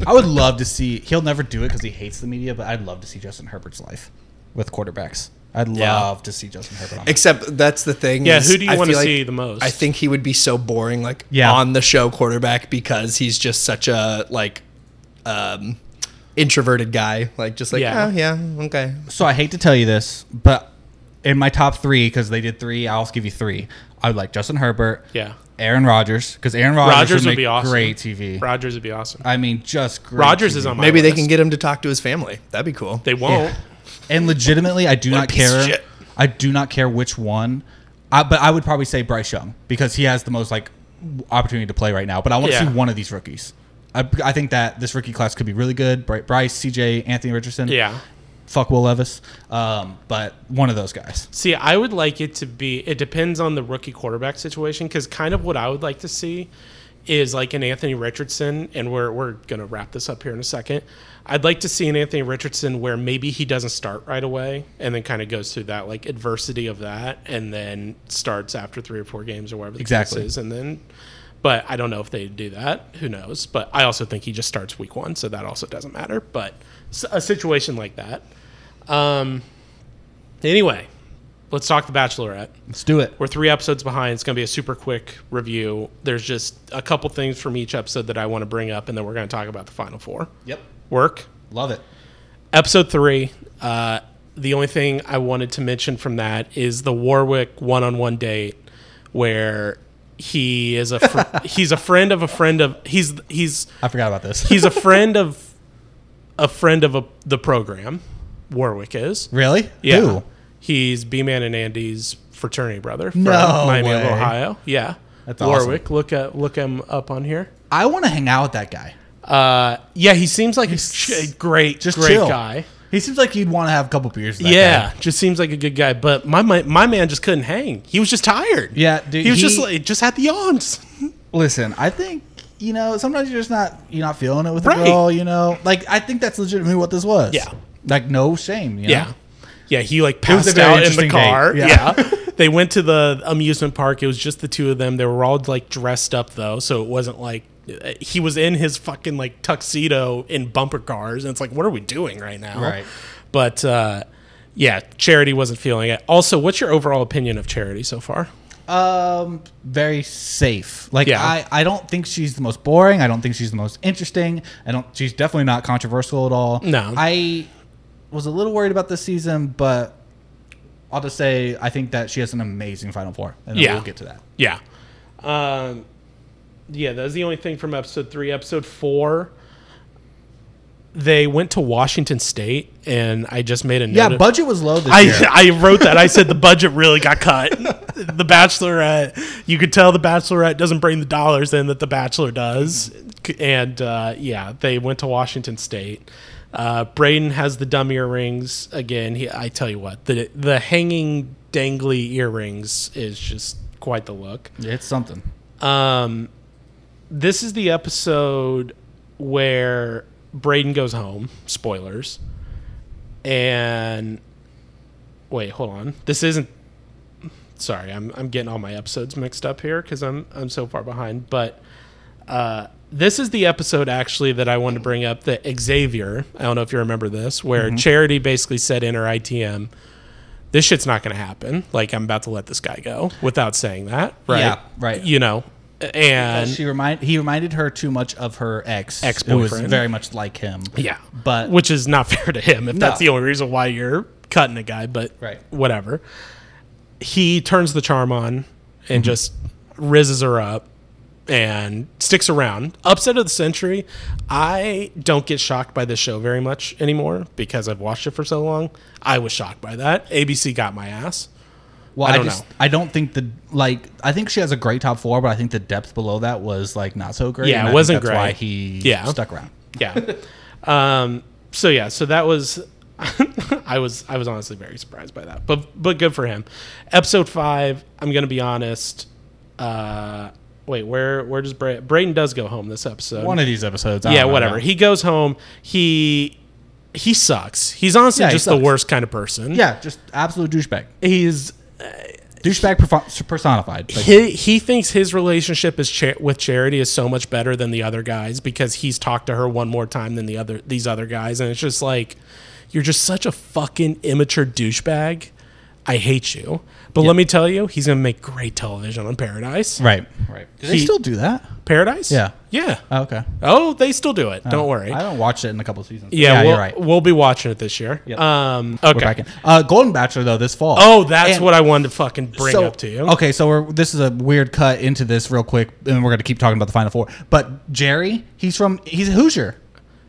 I would love to see. He'll never do it because he hates the media, but I'd love to see Justin Herbert's life with quarterbacks. I'd Yeah. love to see Justin Herbert. On that. Except that's the thing. Yeah, is who do you I wanna feel see the most? I think he would be so boring, like Yeah. on the show quarterback, because he's just such a like um introverted guy. Like just like Yeah. yeah, yeah, okay. So I hate to tell you this, but in my top three, because they did three, I'll give you three. I would like Justin Herbert, Yeah. Aaron Rodgers, because Aaron Rodgers, Rodgers would would make be awesome. great TV. Rodgers would be awesome. I mean, just great Rodgers TV. is on my Maybe they can get him to talk to his family. That'd be cool. They won't. And legitimately, I do not care. I do not care which one. I, but I would probably say Bryce Young because he has the most like opportunity to play right now. But I want to Yeah. see one of these rookies. I, I think that this rookie class could be really good. Bryce, CJ, Anthony Richardson. Yeah. Fuck Will Levis. Um, but one of those guys. See, I would like it to be. It depends on the rookie quarterback situation because kind of what I would like to see is like an Anthony Richardson, and we're we're gonna wrap this up here in a second. I'd like to see an Anthony Richardson where maybe he doesn't start right away, and then kind of goes through that like adversity of that, and then starts after three or four games or whatever the Exactly. case is, and then. But I don't know if they do that. Who knows? But I also think he just starts week one, so that also doesn't matter. But a situation like that. Um, anyway, let's talk The Bachelorette. Let's do it. We're three episodes behind. It's going to be a super quick review. There's just a couple things from each episode that I want to bring up, and then we're going to talk about the final four. Yep. Work. Love it. Episode three. Uh, the only thing I wanted to mention from that is the Warwick one-on-one date, where he is a fr- he's a friend of a friend of he's he's I forgot about this. he's a friend of a friend of a, the program. Warwick is. really? Yeah. Who? He's B Man and Andy's fraternity brother from No Miami way. of Ohio. Yeah. That's Warwick. Look at look him up on here. I want to hang out with that guy. Uh, yeah, he seems like a ch- great, Just great chill. guy. He seems like he'd want to have a couple beers. With that Yeah, guy. just seems like a good guy. But my, my my man just couldn't hang. He was just tired. Yeah, dude, He was he- just like just had the yawns. Listen, I think you know sometimes you're just not you're not feeling it with Right. a girl. You know, like I think that's legitimately what this was. Yeah. Like no shame. You know? Yeah. Yeah, he like was a passed very out in the interesting car. date. Yeah. Yeah. they went to the amusement park. It was just the two of them. They were all like dressed up though, so it wasn't like he was in his fucking like tuxedo in bumper cars and it's like what are we doing right now? Right. But uh yeah, Charity wasn't feeling it. Also, what's your overall opinion of Charity so far? Um, very safe. Like Yeah. I, I don't think she's the most boring. I don't think she's the most interesting. I don't. She's definitely not controversial at all. No. I was a little worried about this season, but I'll just say I think that she has an amazing final four, and Yeah. we'll get to that. Yeah. Um, yeah, that was the only thing from episode three. Episode four, they went to Washington State, and I just made a note. Yeah, of- budget was low this year. I, I wrote that. I said the budget really got cut. the Bachelorette, you could tell the Bachelorette doesn't bring the dollars in that the Bachelor does. And uh, yeah, they went to Washington State. Uh, Braden has the dumb earrings again. He, I tell you what, the the hanging dangly earrings is just quite the look. Yeah, it's something. Um, this is the episode where Braden goes home. Spoilers. And wait, hold on. This isn't. Sorry, I'm I'm getting all my episodes mixed up here because I'm I'm so far behind. But uh, this is the episode actually that I wanted to bring up. That Xavier, I don't know if you remember this, where Charity basically said in her ITM, "This shit's not going to happen. Like I'm about to let this guy go," without saying that. Right? Yeah, right. You know, and she remind he reminded her too much of her ex ex boyfriend, very much like him. Yeah, But- which is not fair to him if that's the only reason why you're cutting a guy. But Right. whatever. He turns the charm on Mm-hmm. and just rizzes her up and sticks around. Upset of the century. I don't get shocked by this show very much anymore because I've watched it for so long. I was shocked by that. ABC got my ass. Well, I I, don't just know. I don't think the like I think she has a great top four, but I think the depth below that was like not so great. Yeah, and it I wasn't that's Why he Yeah. stuck around. Yeah. um, so yeah, so that was I was I was honestly very surprised by that. But but good for him. Episode 5, I'm going to be honest, uh wait, where where does Bra- Braden does go home this episode? One of these episodes. I yeah, don't know. whatever. He goes home. He he sucks. He's honestly Yeah, he just the sucks. worst kind of person. Yeah, just absolute douchebag. He's Douchebag personified. Like, he, he thinks his relationship is cha- with Charity is so much better than the other guys because he's talked to her one more time than the other these other guys, and it's just like you're just such a fucking immature douchebag. I hate you. But let me tell you, he's gonna make great television on Paradise. right. Right. Do they He- still do that? Paradise? Yeah. Yeah. Oh, okay. Oh, they still do it. Don't worry. I haven't watched it in a couple seasons. yeah, you're we'll, right. we'll be watching it this year. Yep. Um, We're okay. back in. Uh, Golden Bachelor though this fall. Oh, that's And- what I wanted to fucking bring so, up to you. Okay, so we're, this is a weird cut into this real quick, and we're going to keep talking about the Final Four. But Gerry, he's from he's a Hoosier.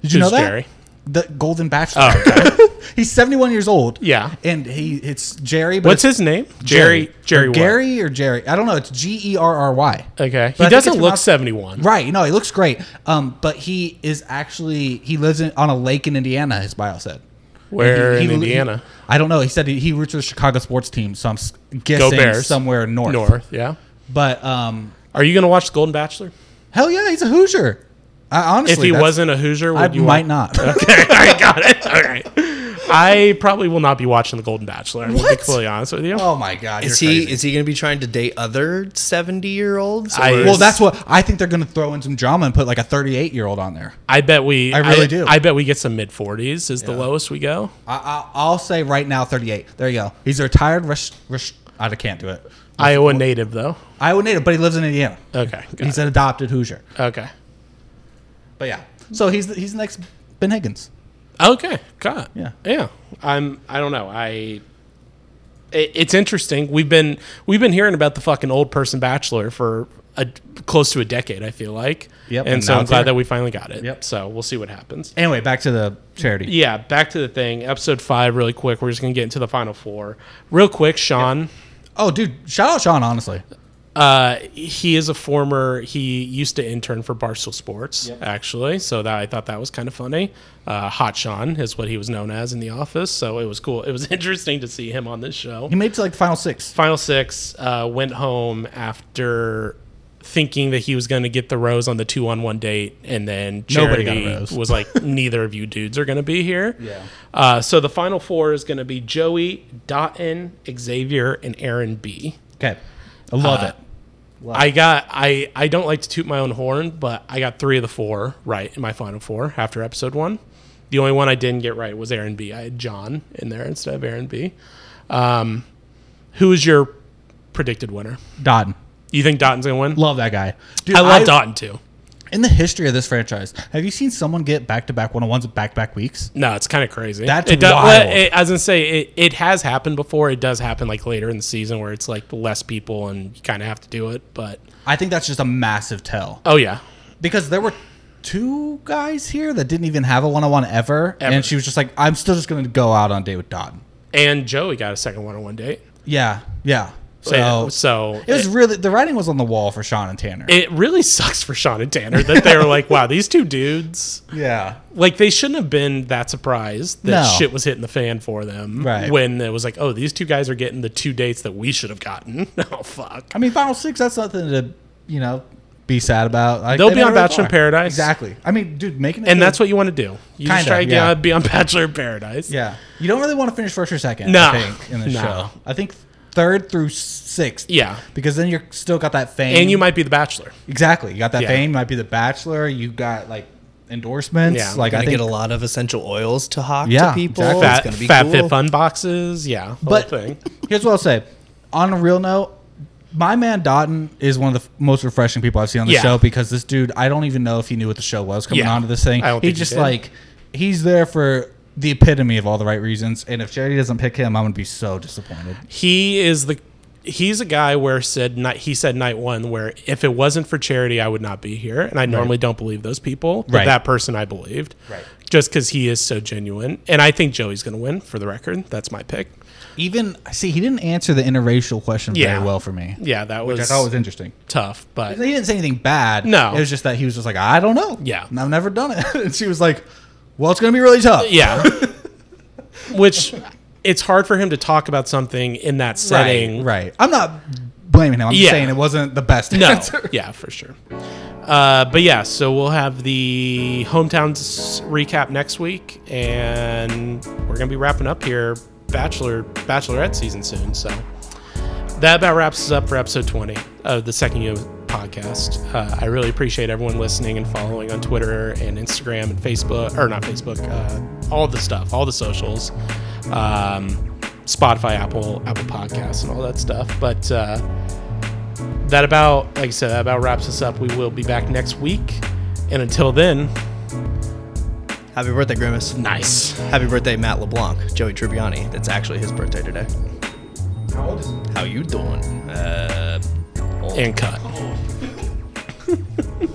Did you Who's know that? Gerry? The Golden Bachelor. Oh, he's 71 years old. Yeah. and he it's Gerry. But What's it's his name? Gerry. Gerry. Or? Gary or Jerry? I don't know. It's G E R R Y. Okay. But He think doesn't look 71. Right. No, he looks great. Um, but he is actually he lives in, on a lake in Indiana. His bio said. Where And he- in he- Indiana? I don't know. He said he, he roots for the Chicago sports team, so I'm guessing somewhere north. North. Yeah. But um, Are you gonna watch The Golden Bachelor? hell yeah, he's a Hoosier. I, honestly, If he wasn't a Hoosier, would I you might want- not. Okay, I got it. All right. I probably will not be watching The Golden Bachelor. I'm gonna be What? completely honest with you. oh my god, Is he crazy. is he going to be trying to date other seventy year olds? I- Well, that's what I think they're going to throw in some drama and put like a 38 year old on there. I bet we. I really do. I bet we get some mid 40s. Is the lowest we go? I, I, I'll say right now 38. There you go. He's a retired. Rush, rush, I can't do it. Iowa native though. Iowa native, but he lives in Indiana. Okay. He's it. an adopted Hoosier. okay. But yeah, so he's the, he's the next Ben Higgins. Okay. Got it. Yeah. Yeah. I'm. I don't know. I. It, it's interesting. We've been we've been hearing about the fucking old person bachelor for a close to a decade. I feel like. Yep, And, and so I'm glad that we finally got it. Yep. So we'll see what happens. Anyway, back to the charity. Yeah, back to the thing. Episode five, really quick. We're just gonna get into the final four, real quick. Sean, Oh, dude, shout out Sean. Honestly, uh, he is a former. He used to intern for Barstool Sports, actually. So that I thought that was kind of funny. Uh, Hot Sean is what he was known as in the office. So it was cool. It was interesting to see him on this show. he made it to like the final six. Final six uh, went home after thinking that he was going to get the rose on the two on one date, and then Nobody Charity was like, "Neither of you dudes are going to be here." Yeah. Uh, so the final four is going to be Joey, Dotton, Xavier, and Aaron B. Okay, I love Uh, it. I got I I don't like to toot my own horn, but I got three of the four right in my final four after episode one. The only one I didn't get right was Aaron B. I had John in there instead of Aaron B. Um, who is your predicted winner? Dotton, You think Dotton's gonna win? love that guy. Dude, I love Dotton too. In the history of this franchise, have you seen someone get back to back one on ones back to back weeks? No, it's kind of crazy. That's it does, wild. it, as I say, it, it has happened before. It does happen like later in the season where it's like less people and you kind of have to do it. But I think that's just a massive tell oh yeah, because there were two guys here that didn't even have a one on one ever, and she was just like, "I'm still just going to go out on a date with Dotton." and Joey got a second one-on-one date. Yeah, yeah. So so it was really the writing was on the wall for Sean and Tanner. it really sucks for Sean and Tanner that they were like, wow, these two dudes, yeah, like they shouldn't have been that surprised that No. shit was hitting the fan for them. Right. When it was like, oh, these two guys are getting the two dates that we should have gotten. oh fuck. I mean, Final Six. That's nothing to you know be sad about. Like, They'll they be on it Bachelor in. Paradise. Exactly. I mean, dude, making it And that's what you want to do. You Kinda, try to yeah. be on Bachelor in Paradise. Yeah, you don't really want to finish first or second. No. I think in the No. show. I think third through sixth. Yeah. because then you're still got that fame. And you might be the Bachelor. exactly. You got that Yeah. fame. You might be the Bachelor. You got like endorsements. Yeah. like I think get a lot of essential oils to hawk Yeah, to people. exactly. It's gonna be fat cool. Fit Fun boxes. Yeah. The But thing. here's what I'll say. On a real note, my man Dotun is one of the f- most refreshing people I've seen on the Yeah. show because this dude, I don't even know if he knew what the show was coming Yeah. onto this thing. I don't he think he just did. like he's there for the epitome of all the right reasons. And if Charity doesn't pick him, I'm gonna be so disappointed. He is the. He's a guy where said night. He said night one where if it wasn't for charity, I would not be here. And I normally don't believe those people, but Right. that person I believed. Right. Just because he is so genuine, and I think Joey's going to win. For the record, that's my pick. Even see, he didn't answer the interracial question Yeah. very well for me, Yeah, that was, which I thought was interesting. tough, but He didn't say anything bad. No. it was just that he was just like, I don't know. Yeah. I've never done it. and she was like, Well, it's gonna be really tough. yeah. Which it's hard for him to talk about something in that setting. Right, right. I'm not blaming him. I'm Yeah. saying it wasn't the best No, answer. yeah, for sure. Uh, but yeah, so we'll have the hometowns recap next week, and we're gonna be wrapping up here Bachelor Bachelorette season soon. So that about wraps us up for episode twenty of the Second Year podcast. Uh, I really appreciate everyone listening and following on Twitter and Instagram and Facebook, or not Facebook, uh, all the stuff, all the socials, um, Spotify, Apple, Apple Podcasts, and all that stuff. But uh, that about, like I said, that about wraps us up. We will be back next week, and until then, Happy birthday, Grimace. nice. Happy birthday, Matt LeBlanc, Joey Tribbiani. That's actually his birthday today. How old is he? How you doing? And cut.